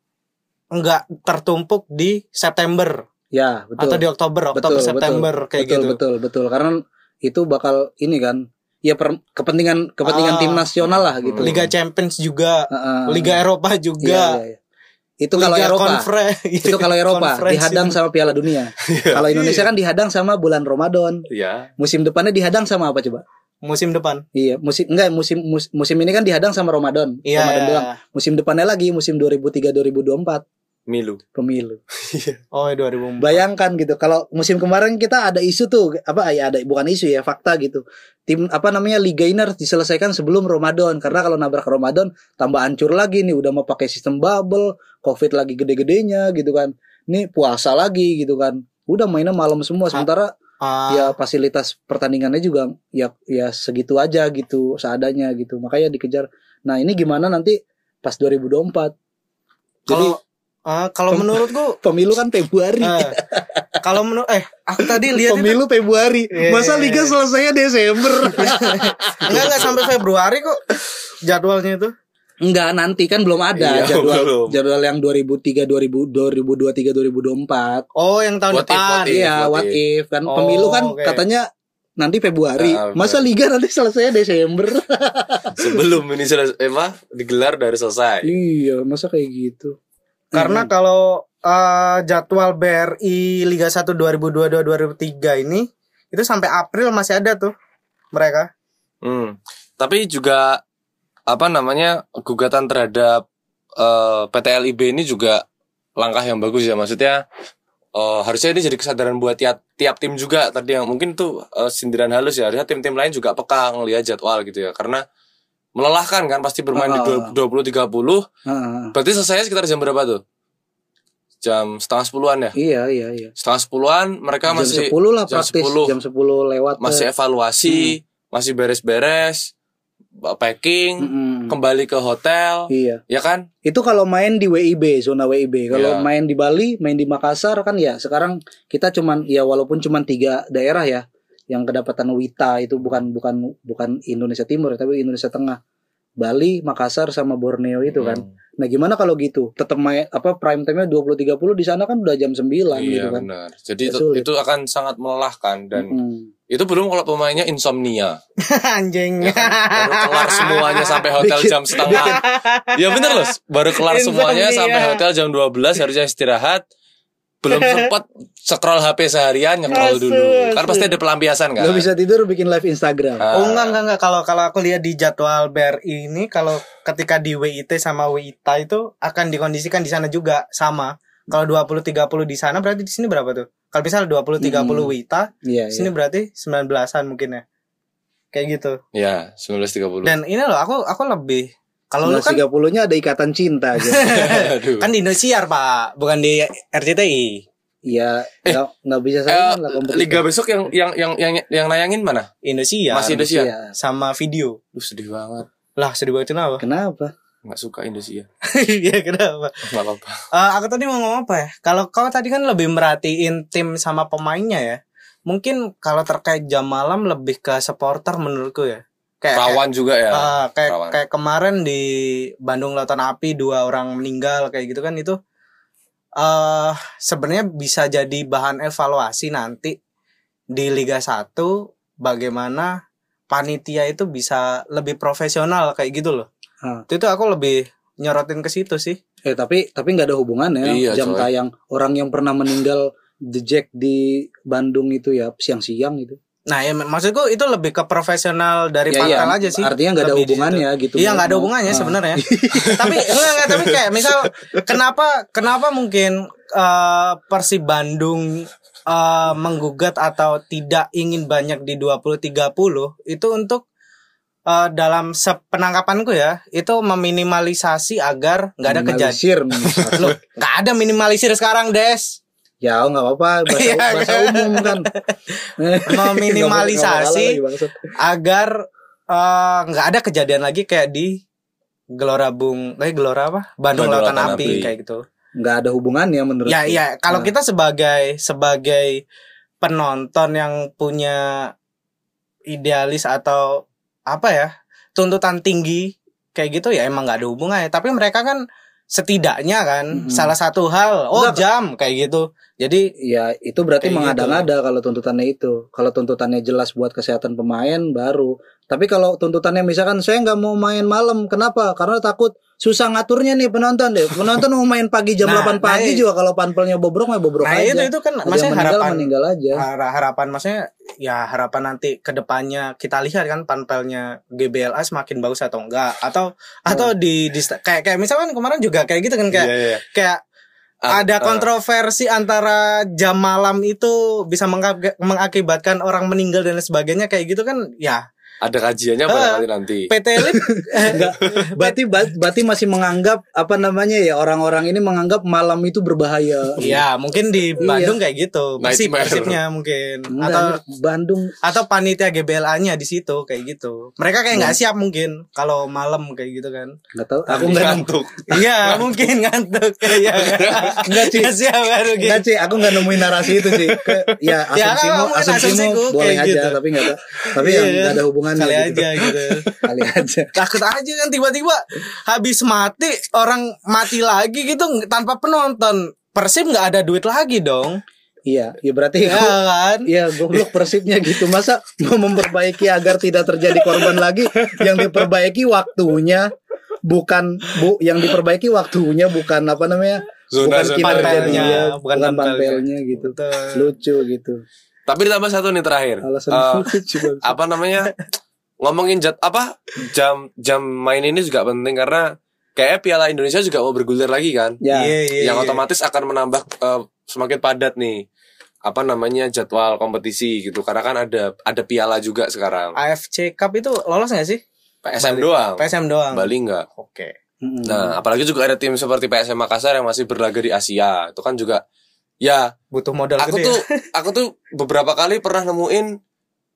enggak tertumpuk di September ya betul atau di Oktober, Oktober September kayak betul, gitu. Betul, betul. Karena itu bakal ini kan, ya per- kepentingan kepentingan Ah. tim nasional lah gitu. Liga Champions juga, Heeh. Liga Eropa Iya, juga. iya, iya. Itu kalau Eropa. Itu kalau Eropa dihadang sama Piala Dunia. kalau Indonesia kan dihadang sama bulan Ramadan. Iya. Musim depannya dihadang sama apa coba? musim depan. Iya, musim enggak musim mus- musim ini kan dihadang sama Ramadan. Iya. Ramadan doang. Musim depannya lagi musim 2003 2024 Milu. pemilu. Oh, 2004. Bayangkan gitu kalau musim kemarin kita ada isu tuh apa ya ada bukan isu ya fakta gitu. Tim apa namanya Liga ini harus diselesaikan sebelum Ramadan karena kalau nabrak Ramadan tambah hancur lagi nih udah mau pakai sistem bubble, Covid lagi gede-gedenya gitu kan. Nih puasa lagi gitu kan. Udah mainnya malam semua sementara Ah, ya fasilitas pertandingannya juga ya ya segitu aja gitu seadanya gitu makanya dikejar nah ini gimana nanti pas 2024 jadi kalau ah, kalau Pem- menurutku pemilu kan Februari eh, kalau menurut eh aku tadi lihat itu pemilu Februari Iya, masa iya, liga iya. selesainya Desember enggak enggak sampai Februari kok jadwalnya itu. enggak nanti kan belum ada Iya, jadwal belum. jadwal yang 2003 2000 2023 2024 Oh, yang tahun What if, depan. what if? iya what if kan Oh, pemilu kan oke. katanya nanti Februari Ah, masa liga nanti selesainya Desember Sebelum ini selesai, eh, apa, digelar dari selesai. iya masa kayak gitu Karena kalau eh, jadwal BRI Liga 1 2022-2003 ini itu sampai April masih ada tuh mereka. Hmm. Tapi juga apa namanya gugatan terhadap eh, PT LIB ini juga langkah yang bagus ya maksudnya eh, harusnya ini jadi kesadaran buat tiap tiap tim juga tadi yang mungkin tuh eh, sindiran halus ya harusnya tim-tim lain juga peka ngelihat jadwal gitu ya karena melelahkan kan pasti bermain di Ah. 20 30 Heeh. berarti selesai sekitar jam berapa tuh jam setengah sepuluhan ya Iya iya iya. setengah sepuluhan mereka jam masih 10 lah jam praktis 10. jam 10 lewat masih evaluasi masih beres-beres packing Mm-mm. kembali ke hotel Iya. ya kan Itu kalau main di WIB, zona WIB. Kalau Iya. main di Bali, main di Makassar kan ya sekarang kita cuman ya walaupun cuman tiga daerah ya yang kedapatan WITA itu bukan bukan bukan Indonesia Timur tapi Indonesia Tengah. Bali, Makassar sama Borneo itu kan. Hmm. Nah, gimana kalau gitu? Tetap main apa prime time-nya 20 30 di sana kan udah jam 9 iya gitu kan. benar jadi Ya, itu, sulit. itu akan sangat melelahkan dan Mm-mm. itu belum kalau pemainnya insomnia Anjing. ya kan? baru kelar semuanya sampai hotel Bikin- jam setengah ya bener loh baru kelar semuanya sampai hotel jam 12 harusnya istirahat belum sempat scroll HP seharian nge-scroll Asu, dulu kan pasti ada pelampiasan kan Nggak bisa tidur bikin live Instagram. Ah. Oh enggak enggak enggak kalau kalau aku lihat di jadwal BRI ini kalau ketika di WIT sama WITA itu akan dikondisikan di sana juga sama. Kalau 20 30 di sana berarti di sini berapa tuh? Kalau misal 20 30 Hmm. WITA, Iya, di sini iya. berarti 19-an mungkin ya. Kayak gitu. ya 19.30 Dan ini loh aku aku lebih kalau lu kan 30-nya ada ikatan cinta aja. Aduh. kan di Indosiar, Pak, bukan di RCTI. Iya, nggak nggak bisa Eh, saingan lah kompetitor. Liga besok yang yang yang yang yang nayangin mana? Indosiar Masih Indosiar. Iya. sama video. Duh sedih banget. Lah, sedih banget kenapa? Kenapa? Nggak suka Indosiar. Iya, kenapa? Nggak apa-apa. Eh, aku tadi mau ngomong apa ya? Kalau kau tadi kan lebih merhatiin tim sama pemainnya ya. Mungkin kalau terkait jam malam lebih ke supporter menurutku ya. Kayak Rawan juga ya. kayak, eh, kayak, rawan. kayak kemarin di Bandung Lautan Api dua orang meninggal kayak gitu kan itu eh sebenarnya bisa jadi bahan evaluasi nanti di Liga 1 bagaimana panitia itu bisa lebih profesional kayak gitu loh. Ah. Itu tuh aku lebih nyorotin ke situ sih. Eh tapi tapi nggak ada hubungannya Iya, jam coy. tayang orang yang pernah meninggal The Jack di Bandung itu ya siang-siang gitu. Nah, ya mak- maksudku itu lebih ke profesional dari Ya, pangkal iya, aja sih. Artinya nggak ada hubungannya gitu. Iya, nggak ada hubungannya ah. sebenarnya. tapi enggak, enggak, tapi kayak misal kenapa kenapa mungkin eh, Persib Bandung eh, menggugat atau tidak ingin banyak di 20 30 itu untuk eh, dalam sepenangkapanku ya, itu meminimalisasi agar nggak ada kejadian. Loh, nggak ada minimalisir sekarang, Des. Ya nggak apa-apa bahasa, Iya, bahasa kan? umum kan. Meminimalisasi nggak agar eh, nggak ada kejadian lagi kayak di Gelora Bung, eh Gelora apa? Bandung, Bandung Lautan Lautan Api, Api. kayak gitu. nggak ada hubungannya menurut. Ya, iya. Kalau Nah. kita sebagai sebagai penonton yang punya idealis atau apa ya tuntutan tinggi kayak gitu ya emang nggak ada hubungannya. Tapi mereka kan setidaknya kan Mm-mm. salah satu hal, oh Enggak. jam kayak gitu. Jadi Ya itu berarti gitu. mengada-ngada kalau tuntutannya itu. Kalau tuntutannya jelas buat kesehatan pemain baru. Tapi kalau tuntutannya misalkan saya nggak mau main malam, kenapa? Karena takut susah ngaturnya nih penonton deh. Penonton mau main pagi jam Nah, 8 pagi nah, juga kalau panpelnya bobrok ya bobrok nah aja. itu itu kan Ada maksudnya meninggal harapan meninggal aja. hara- harapan maksudnya ya harapan nanti ke depannya kita lihat kan panpelnya GBLA semakin bagus atau enggak atau atau di, di kayak kayak misalkan kemarin juga kayak gitu kan kayak Iya, iya. kayak Ah, ada ah. kontroversi antara jam malam itu bisa mengak- mengakibatkan orang meninggal dan lain sebagainya kayak gitu kan ya Ada kajiannya pada Ah. nanti nanti. PT Lip Enggak. Berarti berarti masih menganggap apa namanya ya orang-orang ini menganggap malam itu berbahaya. ya mungkin di Bandung kayak gitu persib Nightmare. persibnya mungkin Enggak, atau Bandung atau panitia GBLA-nya di situ kayak gitu mereka kayak nggak siap mungkin kalau malam kayak gitu kan nggak tahu. Aku nggak ngantuk. Iya mungkin ngantuk Iya Enggak. Nggak siap kan mungkin Enggak sih, aku nggak nemuin narasi itu sih. Ke, ya Ya, asumsimu, mungkin asumsimu asumsiku boleh kayak aja, gitu. tapi nggak tahu. Tapi yang Iya. nggak ada hubungannya. Kali gitu. aja gitu Kali aja. Takut aja kan tiba-tiba Habis mati Orang mati lagi gitu Tanpa penonton Persib nggak ada duit lagi dong Iya, ya berarti Ya aku kan Iya, goblok persibnya gitu. Masa mau memperbaiki agar tidak terjadi korban lagi, yang diperbaiki waktunya bukan bu yang diperbaiki waktunya bukan apa namanya? Zona bukan zona kinerjanya, bukan bukan panpelnya gitu. Betul. Lucu gitu. Tapi ditambah satu nih terakhir. Alasan banget. apa namanya? ngomongin jat apa jam jam main ini juga penting karena kayak Piala Indonesia juga mau bergulir lagi kan. Ya, Iya, iya, yang iya. otomatis akan menambah eh, semakin padat nih apa namanya jadwal kompetisi gitu karena kan ada ada piala juga sekarang AFC Cup itu lolos nggak sih PSM Bali. doang PSM doang Bali enggak Oke Mm-mm. nah apalagi juga ada tim seperti PSM Makassar yang masih berlaga di Asia itu kan juga ya. Butuh modal aku gede tuh ya? aku tuh beberapa kali pernah nemuin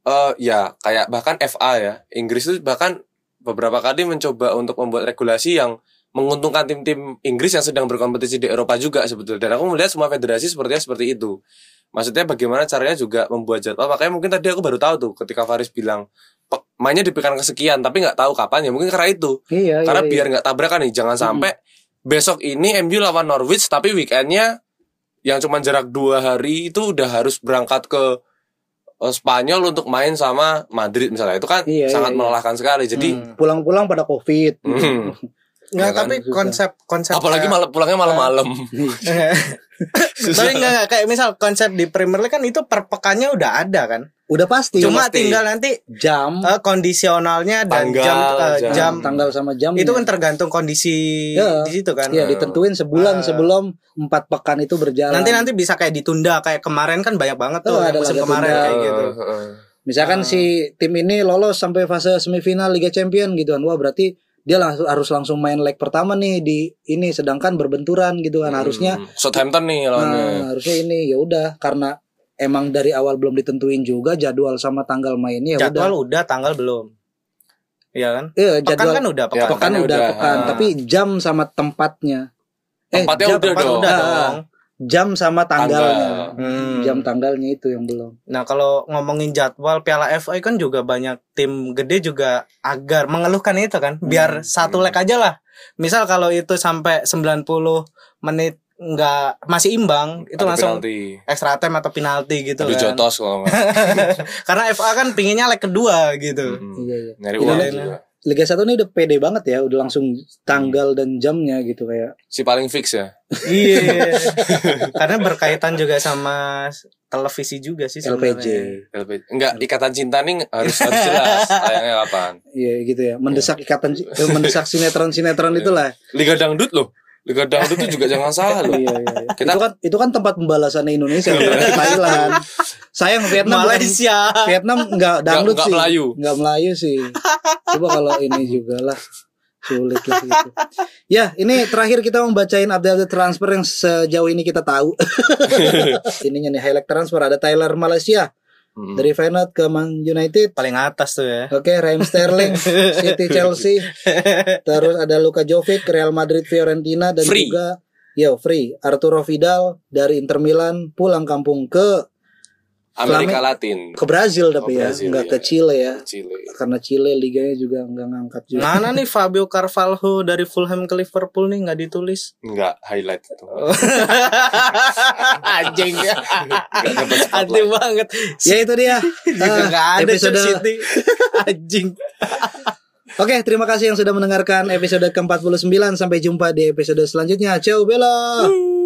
eh ya kayak bahkan FA ya. Inggris tuh bahkan beberapa kali mencoba untuk membuat regulasi yang menguntungkan tim-tim Inggris yang sedang berkompetisi di Eropa juga sebetulnya. Dan aku melihat semua federasi sepertinya seperti itu. Maksudnya bagaimana caranya juga membuat jadwal. Makanya mungkin tadi aku baru tahu tuh ketika Faris bilang "Pe- mainnya di pekan kesekian tapi nggak tahu kapan ya mungkin karena itu. Iya, karena iya, biar iya. nggak tabrakan nih jangan sampai besok ini MU lawan Norwich tapi weekendnya yang cuma jarak dua hari itu udah harus berangkat ke eh, Spanyol untuk main sama Madrid misalnya itu kan Iya, sangat iya, iya. melelahkan sekali jadi Hmm. pulang-pulang pada Covid. Hmm. Nggak, Ya kan, tapi konsep konsep apalagi kayak- malam pulangnya malam-malam tapi enggak, enggak kayak misal konsep di Premier League kan itu per pekannya udah ada kan Udah pasti. cuma pasti. tinggal nanti jam, eh, kondisionalnya dan Tanggal, jam eh, jam. jam tanggal sama jam. itu kan tergantung kondisi Iya. di situ kan Iya ditentuin sebulan Eh. sebelum empat pekan itu berjalan. nanti nanti bisa kayak ditunda kayak kemarin kan banyak banget tuh Oh, ada musim kemarin tunda. kayak gitu Eh, eh. Misalkan Ah. si tim ini lolos sampai fase semifinal Liga Champion gitu kan. Wah, berarti dia langsung harus langsung main leg pertama nih di ini sedangkan berbenturan gitu kan. Harusnya Hmm. Southampton nih lawannya nah, harusnya ini ya udah karena emang dari awal belum ditentuin juga jadwal sama tanggal mainnya ya udah. jadwal udah tanggal belum Iya kan Eh, pekan jadwal kan udah Ya, pekan pekan pekannya udah udah. pekan, Ah. tapi jam sama tempatnya. Tempatnya jam, udah Pekan dong. udah Ah, dong Jam sama tanggalnya. Tanggal. Hmm. Jam tanggalnya itu yang belum. Nah kalau ngomongin jadwal Piala FA kan juga banyak tim gede juga agar mengeluhkan itu kan biar satu leg aja lah. Misal kalau itu sampai 90 menit nggak masih imbang itu Ada langsung penalti. extra time atau penalti gitu Aduh kan. jotos kalau. Karena FA kan pinginnya leg kedua gitu. Hmm. Iya, iya. Nyari Iya, uang iya. juga. Liga 1 ini udah pede banget ya, udah langsung tanggal dan jamnya gitu kayak. Si paling fix ya. Iya. Karena berkaitan juga sama televisi juga sih sebenarnya. LPG. Enggak, ikatan cinta nih harus harus jelas tayangnya kapan. Iya gitu ya, mendesak ikatan eh, mendesak sinetron-sinetron itulah. Liga dangdut loh. Liga dangdut itu juga jangan salah loh. Iya, iya, iya. Kita- Itu kan itu kan tempat pembalasannya Indonesia Thailand. Sayang Vietnam bukan- Malaysia. Vietnam enggak dangdut sih. Melayu. Enggak Melayu sih. Coba kalau ini juga lah sulit lah gitu. Ya, ini terakhir kita membacain update transfer yang sejauh ini kita tahu. Ininya nih highlight transfer ada Tyler Malaysia Hmm. dari Feyenoord ke Man United. Paling atas tuh ya. Oke, Raheem Sterling, City Chelsea. Terus ada Luka Jovic, Real Madrid Fiorentina dan Free. juga yo free Arturo Vidal dari Inter Milan pulang kampung ke Amerika Latin. ke Brazil Oh, tapi ya, Brazil, nggak iya. ke Chile ya. Chile. Karena Chile liganya juga nggak ngangkat juga. Mana nih Fabio Carvalho dari Fulham ke Liverpool nih nggak ditulis? Enggak, highlight itu. Anjing. Nggak dapat Aneh banget. Ya itu dia. Juga Ah, nggak ada episode City. Anjing. Oke, terima kasih yang sudah mendengarkan episode ke-49 sampai jumpa di episode selanjutnya. Ciao Bella.